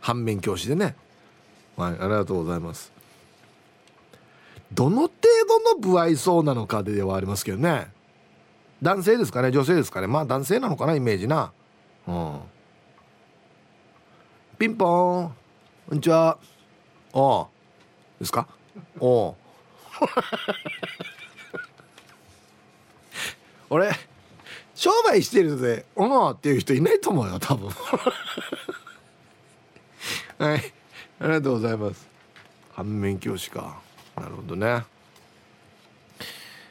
反面教師でね。はいありがとうございます。どの程度の不愛想なのかではありますけどね。男性ですかね女性ですかね。まあ男性なのかなイメージな。うん。ピンポーン。こんにちは。おう。ですか？おう。俺商売してるで「おう」っていう人いないと思うよ多分。はい。ありがとうございます。反面教師か。なるほどね。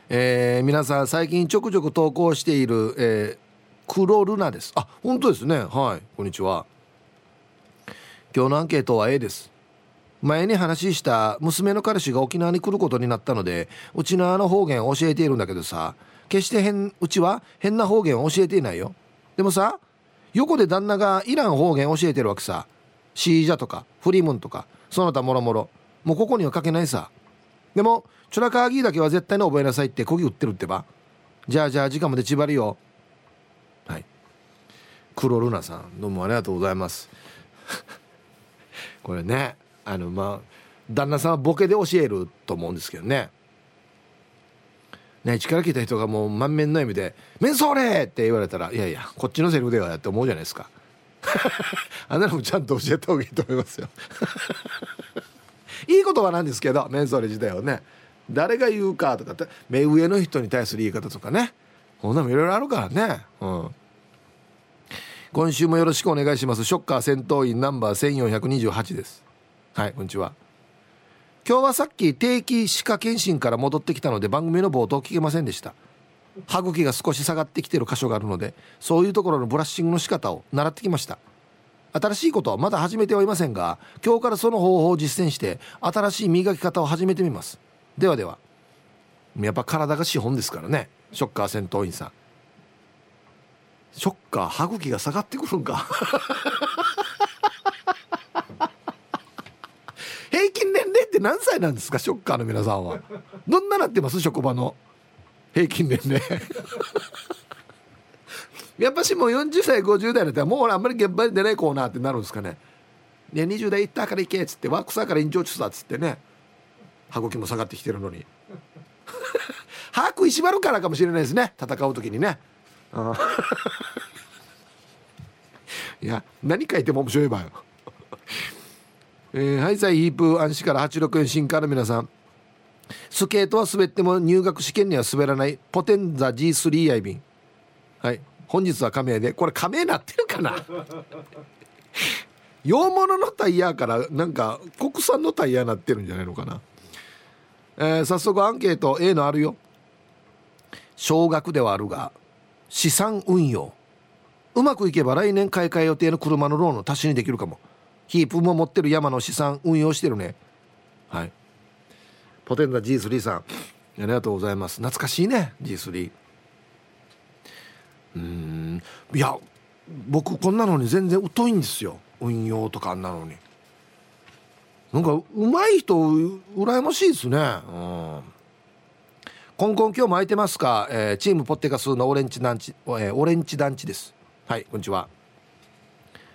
えー、皆さん最近ちょくちょく投稿している、えー、黒ルナです。あ本当ですね。はいこんにちは。今日のアンケートは A です。前に話した娘の彼氏が沖縄に来ることになったのでうちのあの方言を教えているんだけどさ決して変うちは変な方言を教えていないよ。でもさ横で旦那がイラン方言教えてるわけさ。シージャとかフリムンとかその他もろもろ。もうここには書けないさ。でもチョラカーギーだけは絶対に覚えなさいってこぎ売ってるってば。じゃあじゃあ時間まで縛りよはい。黒ルナさんどうもありがとうございます。これねあのまあ旦那さんはボケで教えると思うんですけどね。ね力聞いた人がもう満面の笑みで「メンソーレ!」って言われたら「いやいやこっちのセリフではやって思うじゃないですか。あんなたもちゃんと教えた方がいいと思いますよ。いい言葉なんですけどメンソレ自体はね誰が言うかとかって目上の人に対する言い方とかね。こんなもいろいろあるからね。うん。今週もよろしくお願いします。ショッカー戦闘員ナンバー1428です。はいこんにちは。今日はさっき定期歯科検診から戻ってきたので番組の冒頭聞けませんでした。歯茎が少し下がってきてる箇所があるのでそういうところのブラッシングの仕方を習ってきました。新しいことはまだ始めてはいませんが今日からその方法を実践して新しい磨き方を始めてみます。ではではやっぱ体が資本ですからね。ショッカー戦闘員さん。ショッカー歯茎が下がってくるんか。平均年齢って何歳なんですか？ショッカーの皆さんは。どんななってます？職場の。平均年齢。やっぱしもう40歳50代だったらもうあんまり現場に出ないコーナーってなるんですかね。で20代行ったから行けっつってワークサーから延長中だっつってね。歯茎も下がってきてるのに。歯食いしばるからかもしれないですね。戦う時にね。いや何書いても面白いばよえー、ハイサイヒープ暗視から86円新カーの皆さん。スケートは滑っても入学試験には滑らない。ポテンザ G3 アイビンはい。本日は仮名で。これ仮名なってるかな？洋物のタイヤからなんか国産のタイヤになってるんじゃないのかな、えー、早速アンケート。A のあるよ。少額ではあるが資産運用。うまくいけば来年買い替え予定の車のローンの足しにできるかも。ヒープも持ってる山の資産運用してるね。はい。ポテンダ G3 さん。ありがとうございます。懐かしいね G3 うん。いや僕こんなのに全然疎いんですよ。運用とかあんなのに。なんか上手い人羨ましいですね。うん。コンコン今日も空いてますか、えー、チームポッテカスのオレンジ団地、えー、オレンジ団地です。はいこんにちは。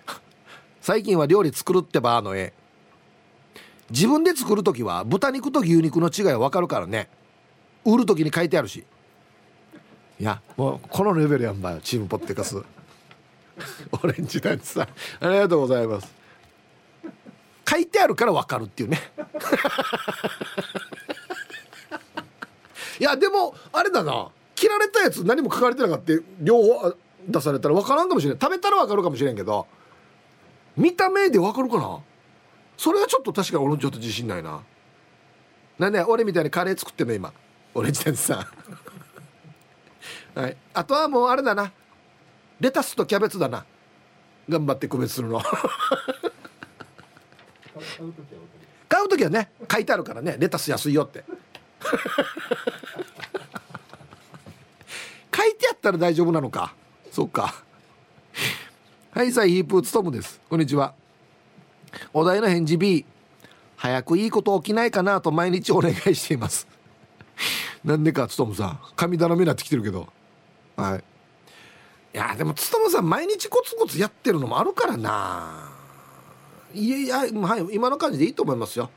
最近は料理作るってばあの絵。自分で作る時は豚肉と牛肉の違いは分かるからね。売る時に書いてあるし。いやもうこのレベルやんばよチームポッテカス。オレンジ団地さん。ありがとうございます。書いてあるから分かるっていうね。いやでもあれだな。切られたやつ何も書かれてなかった両方出されたら分からんかもしれない食べたら分かるかもしれんけど見た目で分かるかな。それはちょっと確かに俺ちょっと自信ないな。なんで俺みたいにカレー作ってんの今？俺自転車さん。はい。あとはもうあれだな。レタスとキャベツだな。頑張って区別するの。買う時はね書いてあるからね。レタス安いよって。書いてあったら大丈夫なのか。そっか。はいさあヒープーツトムです。こんにちは。お題の返事 B 早くいいこと起きないかなと毎日お願いしています。なんでかつとむさん。神頼みになってきてるけどはい。いやでもつとむさん毎日コツコツやってるのもあるからな。いやいや、はい、今の感じでいいと思いますよ。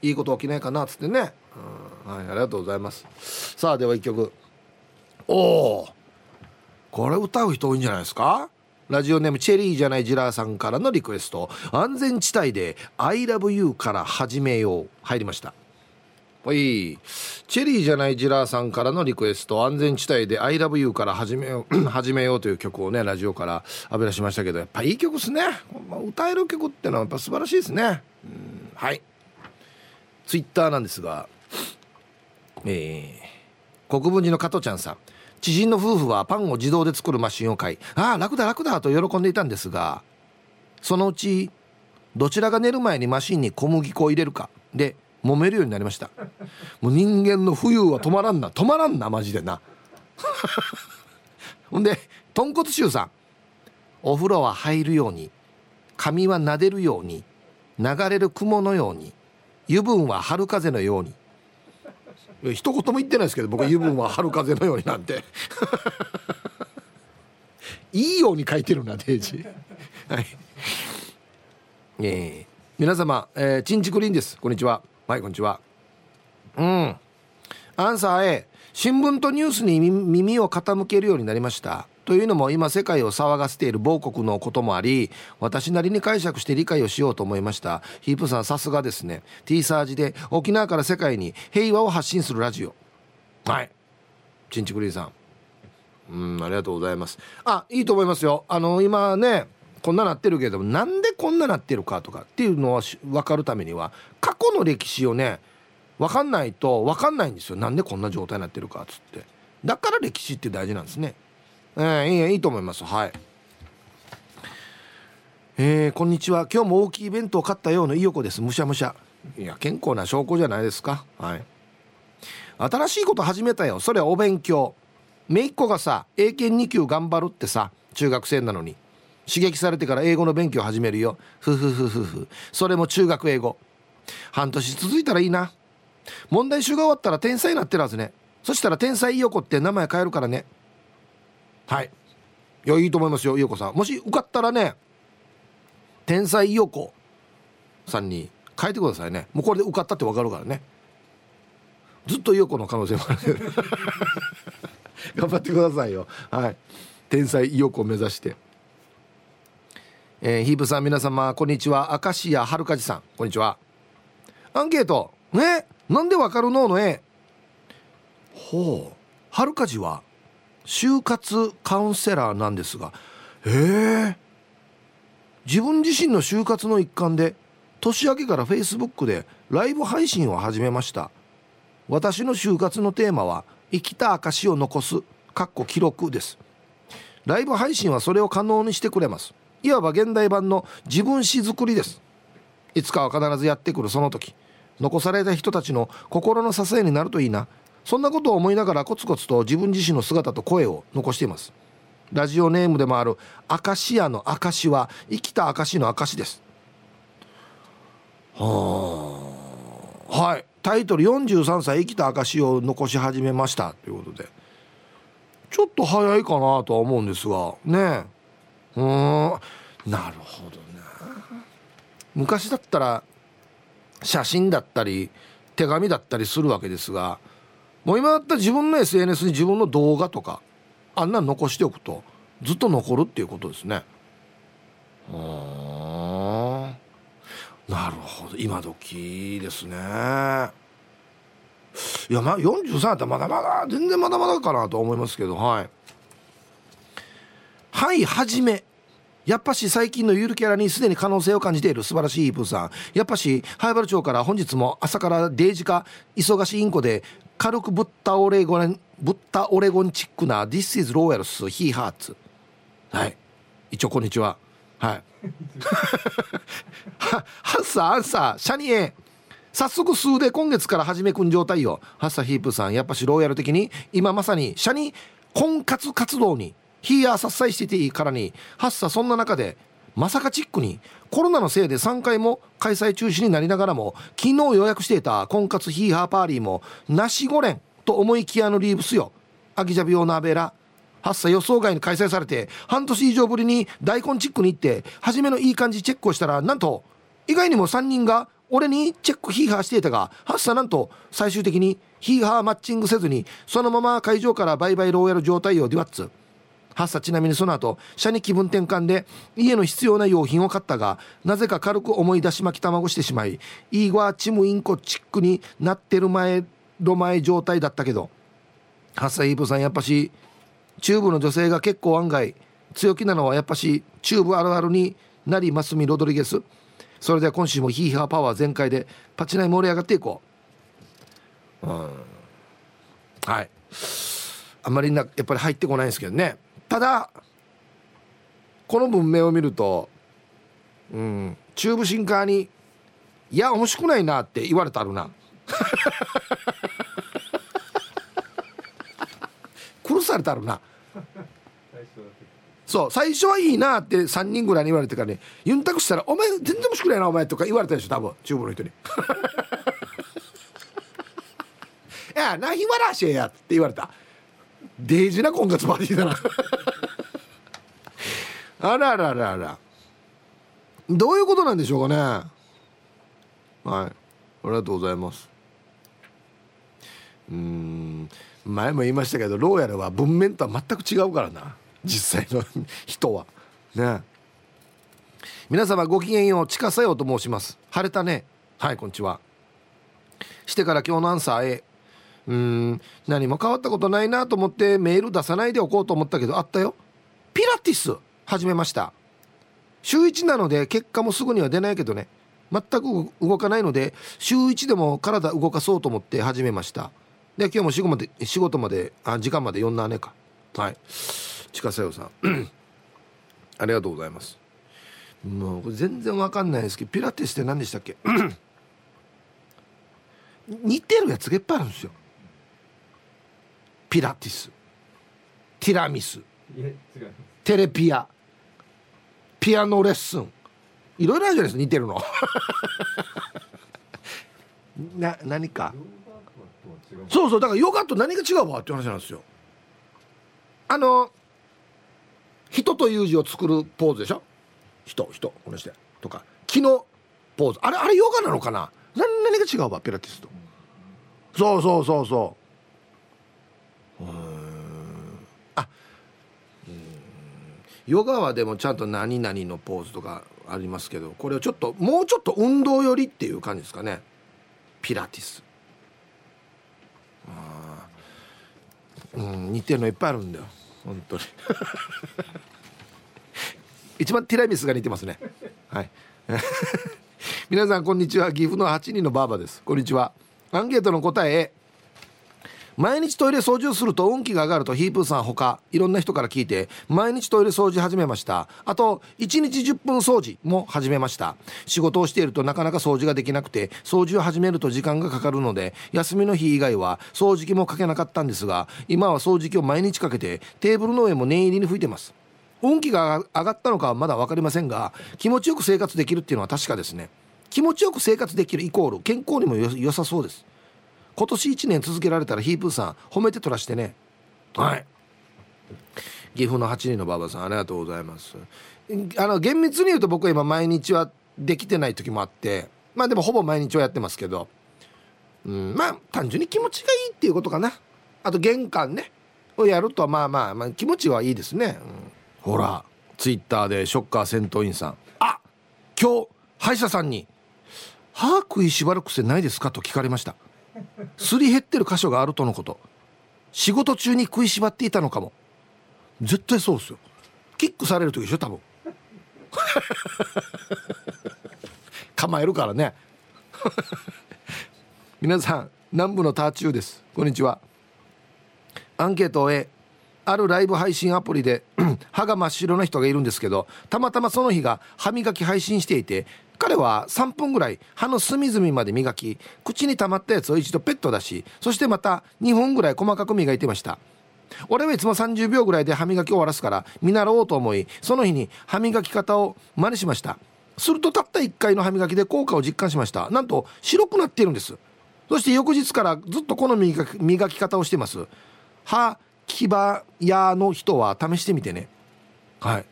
いいこと起きないかなっつってね、うん、はいありがとうございます。さあでは一曲。おおこれ歌う人多いんじゃないですか？ラジオネームチェリーじゃないジラーさんからのリクエスト。安全地帯で「ILOVEYOU」から始めよう。入りました。はい。チェリーじゃないジラーさんからのリクエスト。安全地帯で「ILOVEYOU」から始めよう 始めようという曲をねラジオから浴び出しましたけどやっぱいい曲ですね。歌える曲ってのはやっぱ素晴らしいですね。うんはい。ツイッターなんですがえー、国分寺の加藤ちゃんさん。知人の夫婦はパンを自動で作るマシンを買いああ楽だ楽だと喜んでいたんですがそのうちどちらが寝る前にマシンに小麦粉を入れるか。で揉めるようになりました。もう人間の冬は止まらんな。止まらんなマジでな。ほんで豚骨臭さん。お風呂は入るように髪は撫でるように流れる雲のように油分は春風のように。一言も言ってないですけど僕油分は春風のようになんて。いいように書いてるなデイジ。はい。えー、皆様、えー、チンチクリンです。こんにちは。はいこんにちは。うん。アンサー A 新聞とニュースに耳を傾けるようになりました。というのも今世界を騒がせている某国のこともあり私なりに解釈して理解をしようと思いました。ヒープさんさすがですね。T サージで沖縄から世界に平和を発信するラジオ。はい。チンチクリーさん。うんありがとうございます。あいいと思いますよ。あの今ねこんななってるけどなんでこんななってるかとかっていうのは分かるためには過去の歴史をね分かんないと分かんないんですよ。なんでこんな状態になってるかっつって。だから歴史って大事なんですね。えー、いいいいと思います。はい。えー、こんにちは。今日も大きい弁当を買ったような伊代子です。むしゃむしゃ。いや健康な証拠じゃないですか。はい。新しいこと始めたよ。それはお勉強。姪っ子がさ英検2級頑張るってさ中学生なのに。刺激されてから英語の勉強始めるよ。ふふふふふ。それも中学英語。半年続いたらいいな。問題集が終わったら天才になってるはずね。そしたら天才伊代子って名前変えるからね。はい。いやいいと思いますよ伊代子さん。もし受かったらね天才伊代子さんに変えてくださいね。もうこれで受かったって分かるからね。ずっと伊代子の可能性もある 頑張ってくださいよ。はい。天才伊代子を目指してえー、ヒープさん皆様こんにちは。明石家はるかじさん。こんにちは。アンケート。ね？なんでわかるの？のえ。ほう。はるかじは就活カウンセラーなんですが。へえ。自分自身の就活の一環で年明けからフェイスブックでライブ配信を始めました。私の就活のテーマは生きた証を残すかっこ記録です。ライブ配信はそれを可能にしてくれます。いわば現代版の自分史作りです。いつかは必ずやってくるその時。残された人たちの心の支えになるといいな。そんなことを思いながらコツコツと自分自身の姿と声を残しています。ラジオネームでもあるアカシアの証は生きた証の証です。はあ。はい。タイトル43歳生きた証を残し始めました。ということで。ちょっと早いかなとは思うんですが。ねえ。うんなるほどね昔だったら写真だったり手紙だったりするわけですがもう今だったら自分の SNS に自分の動画とかあんなの残しておくとずっと残るっていうことですね。はなるほど今時ですね。いやまあ43だったらまだまだ全然まだまだかなと思いますけどはい。はいはじめ。やっぱし最近のゆるキャラにすでに可能性を感じている。素晴らしいイープーさん。やっぱし灰原町から本日も朝からデージか忙しいインコで軽くぶったオレゴンぶったオレゴンチックな This is Royals He Hearts はい。一応こんにちは。はい。ハッサアンサーシャニエ。早速数で今月から始めくん状態よ。ハッサヒープさんやっぱしローヤル的に今まさにシャニ婚活活動にヒーヤー殺災してていいからにハッサそんな中でまさかチックにコロナのせいで3回も開催中止になりながらも昨日予約していた婚活ヒーハーパーリーもなしごれんと思いきやのリーブスよ。アギジャビ用のアベラ8歳予想外に開催されて半年以上ぶりに大根チックに行って初めのいい感じチェックをしたらなんと意外にも3人が俺にチェックヒーハーしていたがハッサなんと最終的にヒーハーマッチングせずにそのまま会場からバイバイローヤル状態をデュワッツ。ハッサちなみにその後社に気分転換で家の必要な用品を買ったがなぜか軽く思い出し巻き卵してしまいイーゴアチムインコチックになってる前の前状態だったけどハッサイープさんやっぱしチューブの女性が結構案外強気なのはやっぱしチューブあるあるになりますみロドリゲス。それでは今週もヒーハーパワー全開でパチナイ盛り上がっていこう。うん。はい。あんまりなやっぱり入ってこないんですけどね。ただこの文明を見るとうん中部新カに「いや面白くないな」って言われたるな。殺されたるな。そう最初はいいなって3人ぐらいに言われてからねユンタクしたら「お前全然面白くないなお前」とか言われたでしょ多分中部の人に「いやなひわらしや」って言われた。デイジな婚活パーティーだな。あらららら。どういうことなんでしょうかね。はい。ありがとうございます。うん。前も言いましたけどローヤルは文面とは全く違うからな。実際の人は。ね。皆様ごきげんよう近さようと申します。晴れたね。はいこんにちは。してから今日のアンサー A うん。何も変わったことないなと思ってメール出さないでおこうと思ったけどあったよ。ピラティス始めました。週1なので結果もすぐには出ないけどね。全く動かないので週1でも体動かそうと思って始めました。で今日も仕事まで仕事まであ時間まで呼んだねか。はい。近さよさん。ありがとうございます。もうこれ全然わかんないですけどピラティスって何でしたっけ？似てるやつがいっぱいあるんですよ。ピラティス。ティラミス。テレピア。ピアノレッスン。いろいろあるじゃないですか似てるの。な何か。そうそうだからヨガと何が違うわって話なんですよ。あの人という字を作るポーズでしょ？人人このしてとか木のポーズ。あれあれヨガなのかな？何何が違うわピラティスと。そうそうそうそうヨガはでもちゃんと何々のポーズとかありますけどこれをちょっともうちょっと運動寄りっていう感じですかね。ピラティス。あうん似てるのいっぱいあるんだよ。本当に。一番ティラミスが似てますね。はい。皆さんこんにちは。岐阜の8人のバーバです。こんにちは。アンケートの答え毎日トイレ掃除をすると運気が上がるとヒープーさんほかいろんな人から聞いて毎日トイレ掃除始めました。あと1日10分掃除も始めました。仕事をしているとなかなか掃除ができなくて掃除を始めると時間がかかるので休みの日以外は掃除機もかけなかったんですが今は掃除機を毎日かけてテーブルの上も念入りに拭いてます。運気が上がったのかはまだ分かりませんが気持ちよく生活できるっていうのは確かですね。気持ちよく生活できるイコール健康にも良さそうです。今年1年続けられたらヒープーさん褒めてとらしてね。はい。岐阜の8人の馬場さんありがとうございます。あの厳密に言うと僕は今毎日はできてない時もあってまあでもほぼ毎日はやってますけどうんまあ単純に気持ちがいいっていうことかな。あと玄関ねをやるとまあまあまあ気持ちはいいですね、うん、ほらツイッターでショッカー戦闘員さん。あ今日歯医者さんに「歯食いしばらく癖ないですか?」と聞かれましたすり減ってる箇所があるとのこと。仕事中に食いしばっていたのかも。絶対そうですよ。キックされる時でしょ多分。構えるからね。皆さん南部のターチューです。こんにちは。アンケートを終えあるライブ配信アプリで 歯が真っ白な人がいるんですけどたまたまその日が歯磨き配信していて彼は3分ぐらい歯の隅々まで磨き口に溜まったやつを一度ペット出しそしてまた2分ぐらい細かく磨いてました。俺はいつも30秒ぐらいで歯磨きを終わらすから見習おうと思いその日に歯磨き方を真似しました。するとたった1回の歯磨きで効果を実感しました。なんと白くなっているんです。そして翌日からずっとこの磨き磨き方をしてます。歯牙屋の人は試してみてね。はい。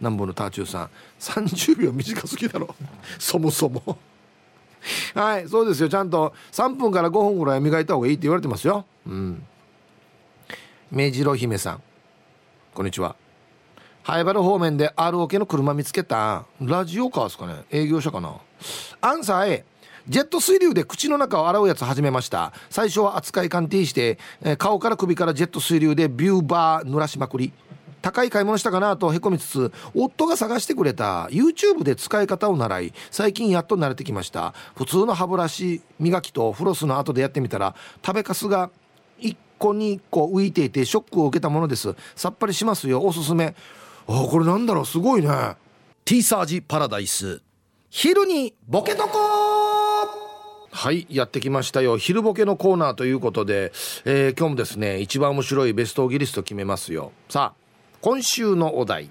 南部のターチューさん。30秒短すぎだろ。そもそも。はいそうですよ。ちゃんと3分から5分ぐらい磨いた方がいいって言われてますよ。うん。明治郎姫さん。こんにちは。灰原方面で ROK の車見つけた。ラジオカーですかね。営業者かな。アンサー A ジェット水流で口の中を洗うやつ始めました。最初は扱い鑑定して、顔から首からジェット水流でビューバー濡らしまくり。高い買い物したかなとへこみつつ夫が探してくれた YouTube で使い方を習い最近やっと慣れてきました。普通の歯ブラシ磨きとフロスの後でやってみたら食べかすが1個に1個浮いていてショックを受けたものです。さっぱりしますよ。おすすめ。あこれなんだろう。すごいね。ティーサージパラダイス。昼にボケとこはいやってきましたよ。昼ボケのコーナーということで、えー、今日もですね一番面白いベストギリスト決めますよ。さあ今週のお題。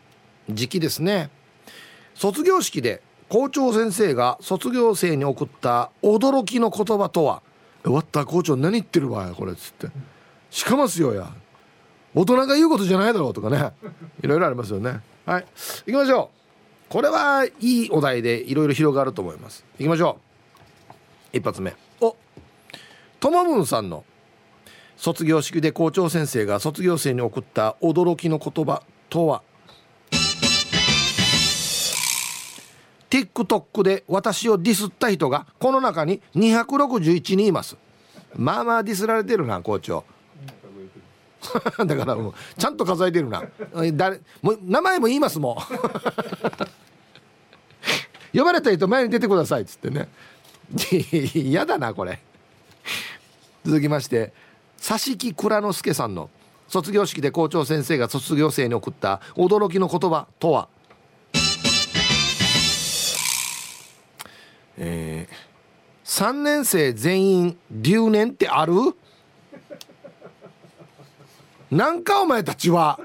時期ですね。卒業式で校長先生が卒業生に送った驚きの言葉とは「終わった校長何言ってるわこれ」っつって「しかますよや。大人が言うことじゃないだろう」とかね。いろいろありますよね。はい。行きましょう。これはいいお題でいろいろ広がると思います。行きましょう。一発目。おともぶんさんの卒業式で校長先生が卒業生に送った驚きの言葉とは？TikTok で私をディスった人がこの中に261人います。まあまあディスられてるな校長。だからもうちゃんと数えてるな。誰も名前も言いますもん。呼ばれた人前に出てくださいっつってね。嫌だなこれ。続きまして。佐敷蔵之介さんの卒業式で校長先生が卒業生に送った驚きの言葉とは？えー、3年生全員留年ってある？なんかお前たちは。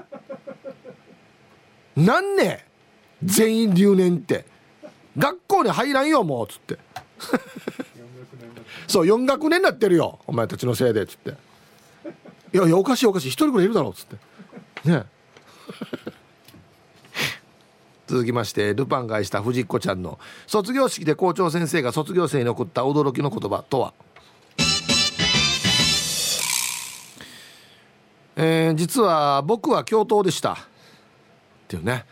何年全員留年って。学校に入らんよもうっつって。そう4学年になってるよお前たちのせいでっつっていやいやおかしいおかしい。一人ぐらいいるだろ」っつって。ね 続きましてルパンが愛した藤子ちゃんの卒業式で校長先生が卒業生に送った驚きの言葉とは？えー、実は僕は教頭でした。っていうね。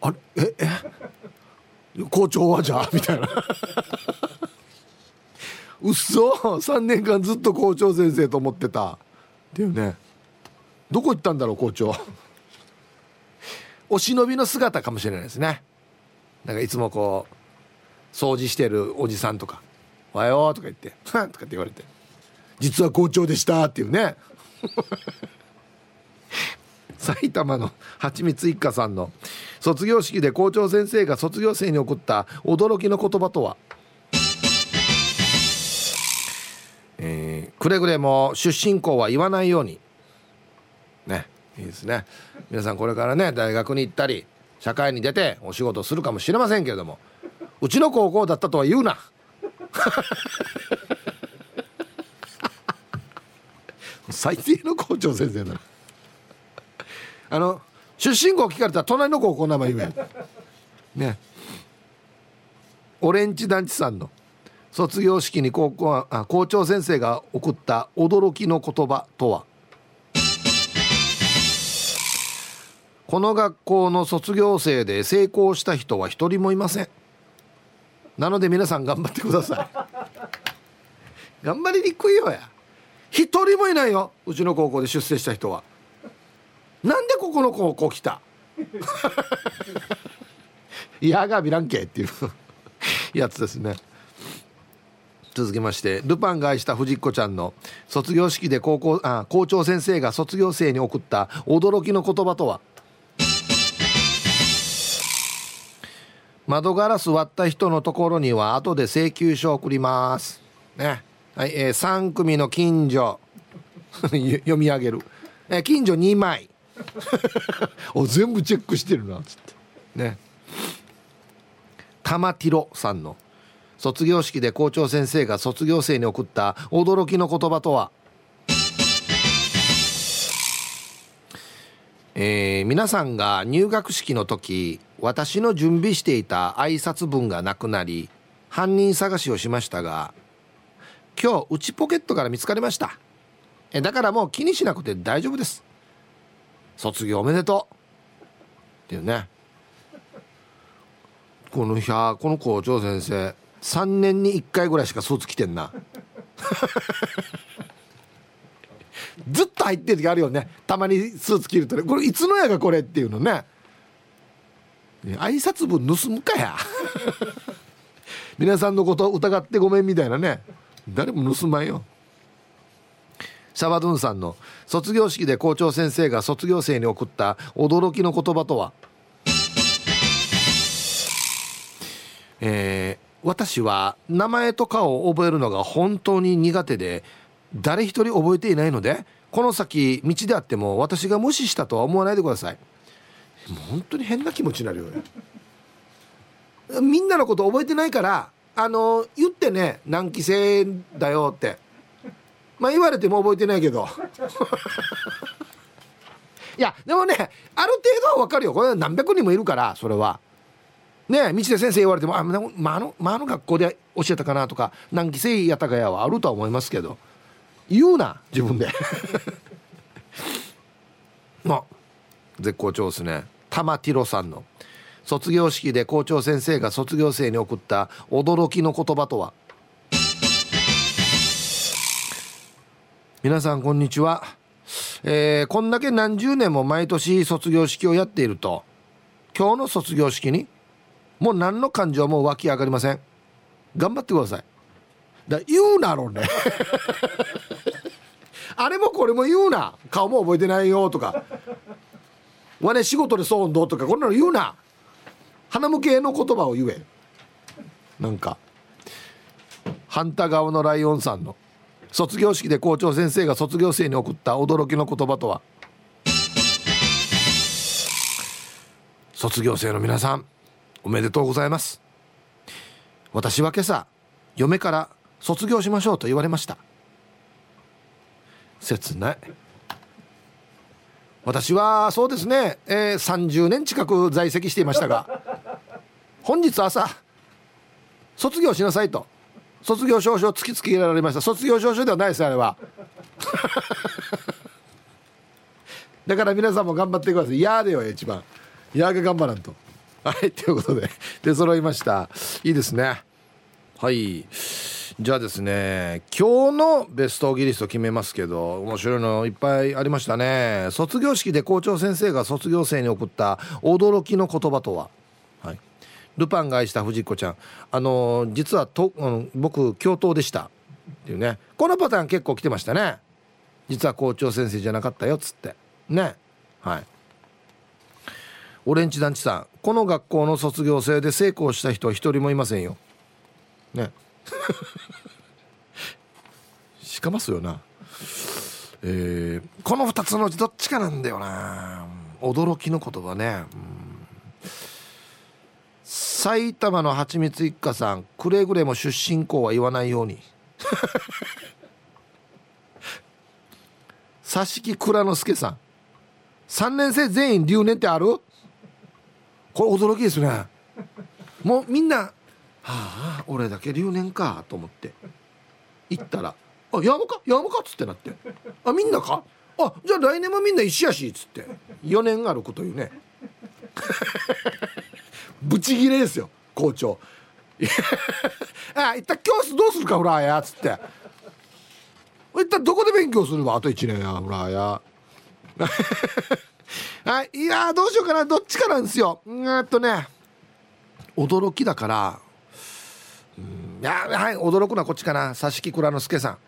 あれ？ええ？校長はじゃあ？みたいな。うっそ3年間ずっと校長先生と思ってた。っていうね。どこ行ったんだろう校長。お忍びの姿かもしれないですね。なんかいつもこう掃除してるおじさんとか「おはよう」とか言って「とかって言われて「実は校長でした」っていうね。埼玉のはちみつ一家さんの卒業式で校長先生が卒業生に送った驚きの言葉とは？えー、くれぐれも出身校は言わないように。ねいいですね。皆さんこれからね大学に行ったり社会に出てお仕事するかもしれませんけれどもうちの高校だったとは言うな。最低の校長先生だ。なあの出身校聞かれたら隣の高校の名前言えね。オレンジ団地さんの「卒業式に高校あ校長先生が送った驚きの言葉とは？この学校の卒業生で成功した人は一人もいません。なので皆さん頑張ってください。頑張りにくいよや。一人もいないよ。うちの高校で出世した人は。なんでここの高校来た？いやがビランケっていうやつですね。続きましてルパンが愛した藤子ちゃんの卒業式で高校あ校長先生が卒業生に送った驚きの言葉とは？窓ガラス割った人のところには後で請求書送ります。ね。はい、えー、3組の近所 読み上げる。え近所2枚。お全部チェックしてるなっつって。ね。玉ティロさんの。卒業式で校長先生が卒業生に送った驚きの言葉とは？えー、皆さんが入学式の時私の準備していた挨拶文がなくなり犯人探しをしましたが今日内ポケットから見つかりました。えだからもう気にしなくて大丈夫です。卒業おめでとう。っていうね。この日この校長先生。3年に1回ぐらいしかスーツ着てんな。ずっと入ってる時あるよね。たまにスーツ着るとね。これいつのやがこれっていうのね。挨拶文盗むかや。皆さんのこと疑ってごめんみたいなね。誰も盗まんよ。シャバドゥンさんの卒業式で校長先生が卒業生に送った驚きの言葉とは？えー、私は名前とかを覚えるのが本当に苦手で誰一人覚えていないのでこの先道であっても私が無視したとは思わないでください。本当に変な気持ちになるよね。みんなのこと覚えてないからあの言ってね何期生だよって。まあ言われても覚えてないけど。いやでもねある程度は分かるよ。これ何百人もいるからそれは。ね道で先生言われてもあ、まあ、あの、まあ、の学校で教えたかなとか何期生やったかやはあるとは思いますけど言うな自分で。まあ絶好調ですね。玉ティロさんの卒業式で校長先生が卒業生に送った驚きの言葉とは？皆さんこんにちは、えー、こんだけ何十年も毎年卒業式をやっていると今日の卒業式にもう何の感情も湧き上がりません。頑張ってください。だ言うなろうね。あれもこれも言うな。顔も覚えてないよとか。わね仕事でそうどうとかこんなの言うな。花向けの言葉を言え。なんか。反対側のライオンさんの。卒業式で校長先生が卒業生に送った驚きの言葉とは。卒業生の皆さん。おめでとうございます。私は今朝嫁から卒業しましょうと言われました。切ない。私はそうですね、えー、30年近く在籍していましたが本日朝卒業しなさいと卒業証書を突きつけられました。卒業証書ではないですあれは。だから皆さんも頑張ってください。やーでよ一番。やが頑張らんと。はいということで出揃いました。いいですね。はい。じゃあですね今日のベストギリスト決めますけど面白いのいっぱいありましたね。卒業式で校長先生が卒業生に送った驚きの言葉とは？はい。ルパンが愛した藤子ちゃん。あの実はと、うん、僕教頭でした。っていうね。このパターン結構来てましたね。実は校長先生じゃなかったよっつって。ね。はい。オレンジ団地さんこの学校の卒業生で成功した人は一人もいませんよ。ね。しかますよな。えー、この2つのうちどっちかなんだよな。驚きの言葉ね、うん、埼玉のはちみつ一家さんくれぐれも出身校は言わないように。佐敷蔵之介さん。3年生全員留年ってある？これ驚きですね。もうみんな「はあ俺だけ留年か」と思って。行ったら「あやむかやむか」っつってなって「あみんなか？あじゃあ来年もみんな一緒やし」っつって。4年あるこというね。ブチギレですよ校長。あ一旦教室どうするかフラーやっつって。一旦どこで勉強するわあと1年やフラーや。はいいやどうしようかな。どっちかなんですよ。うんとね驚きだからうんいやはい驚くのはこっちかな。佐敷倉之助さん。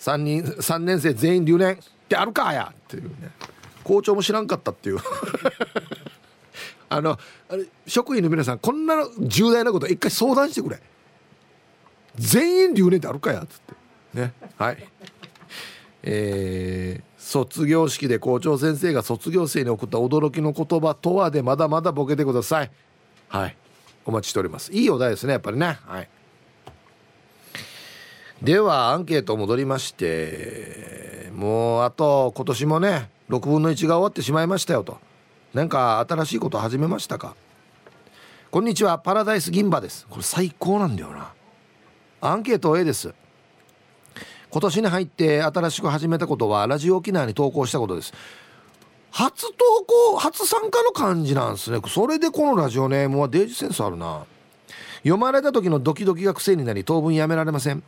3人3年生全員留年。ってあるかや。っていうね。校長も知らんかったっていう。あのあれ職員の皆さんこんな重大なこと一回相談してくれ。全員留年ってあるかや。っつって。ね。はい。えー、卒業式で校長先生が卒業生に送った驚きの言葉とはでまだまだボケてください。はい。お待ちしております。いいお題ですねやっぱりね。はい。ではアンケート戻りましてもうあと今年もね6分の1が終わってしまいましたよと。なんか新しいこと始めましたか？こんにちは。パラダイス銀歯です。これ最高なんだよな。アンケート A です。今年に入って新しく始めたことはラジオ沖縄に投稿したことです。初投稿初参加の感じなんですね。それでこのラジオネームはデージセンスあるな。読まれた時のドキドキが癖になり当分やめられません。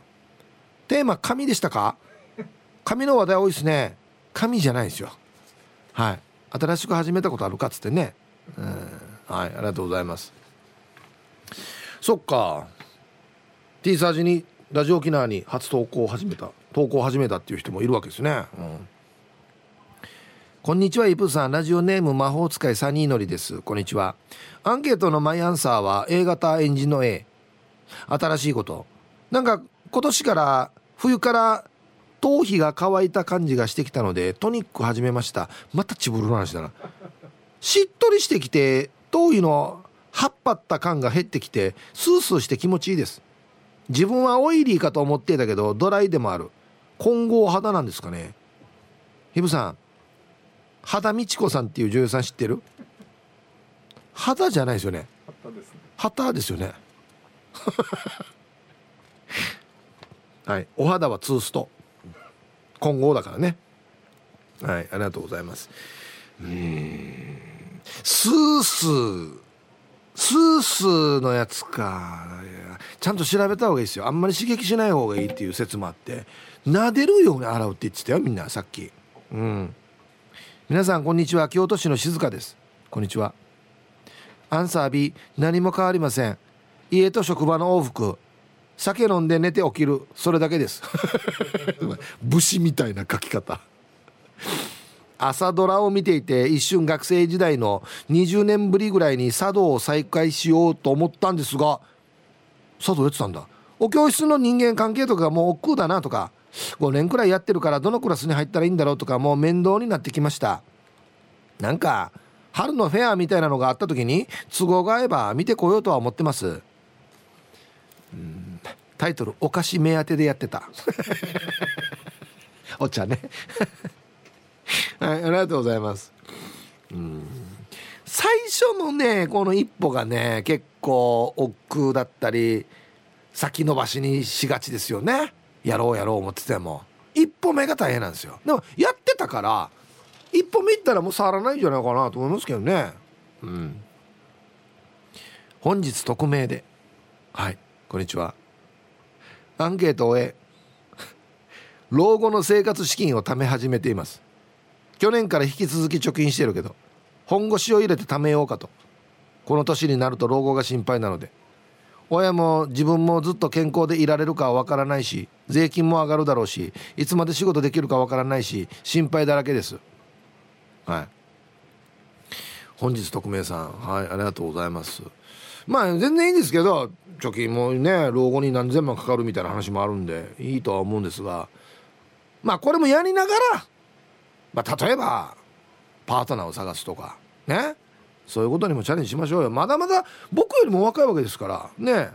テーマ紙でしたか？紙の話題多いですね。紙じゃないですよ。はい。新しく始めたことあるかっつってね。うん。はい。ありがとうございます。そっか。T サージにラジオ沖縄に初投稿を始めた投稿を始めたっていう人もいるわけですね、うん、こんにちはイプさん。ラジオネーム魔法使いサニーのりです。こんにちは。アンケートのマイアンサーは A 型エンジンの A 新しいこと。なんか今年から冬から頭皮が乾いた感じがしてきたのでトニック始めました。またチブルの話だな。しっとりしてきて頭皮の葉っぱった感が減ってきてスースーして気持ちいいです。自分はオイリーかと思っていたけどドライでもある。混合肌なんですかね。ひぶさん肌美智子さんっていう女優さん知ってる？肌じゃないですよね。肌ですよね。はい。お肌はツースト。混合だからね。はい。ありがとうございます。うん。スースースースーのやつか。ちゃんと調べた方がいいですよ。あんまり刺激しない方がいいっていう説もあって。撫でるように洗うって言ってたよみんなさっき。うん。皆さんこんにちは。京都市の静香です。こんにちは。アンサー B 何も変わりません。家と職場の往復。酒飲んで寝て起きる。それだけです。武士みたいな書き方。朝ドラを見ていて一瞬学生時代の20年ぶりぐらいに茶道を再開しようと思ったんですが茶道やってたんだ。お教室の人間関係とかもう億劫だなとか5年くらいやってるからどのクラスに入ったらいいんだろうとかもう面倒になってきました。なんか春のフェアみたいなのがあった時に都合が合えば見てこようとは思ってます。タイトル「お菓子目当てでやってた」お茶ね。はい、ありがとうございます。うん。最初のね、この一歩がね、結構億劫だったり、先延ばしにしがちですよね。やろうやろう思ってても。一歩目が大変なんですよ。でも、やってたから、一歩目行ったらもう触らないんじゃないかなと思いますけどね。うん。本日匿名で。はい、こんにちは。アンケートを終え、老後の生活資金を貯め始めています。去年から引き続き貯金してるけど本腰を入れて貯めようかと。この年になると老後が心配なので。親も自分もずっと健康でいられるかわからないし税金も上がるだろうしいつまで仕事できるかわからないし心配だらけです。はい。本日匿名さんはいありがとうございます。まあ全然いいんですけど貯金もね老後に何千万かかるみたいな話もあるんでいいとは思うんですがまあこれもやりながらまあ、例えばパートナーを探すとかね。そういうことにもチャレンジしましょうよ。まだまだ僕よりも若いわけですからね。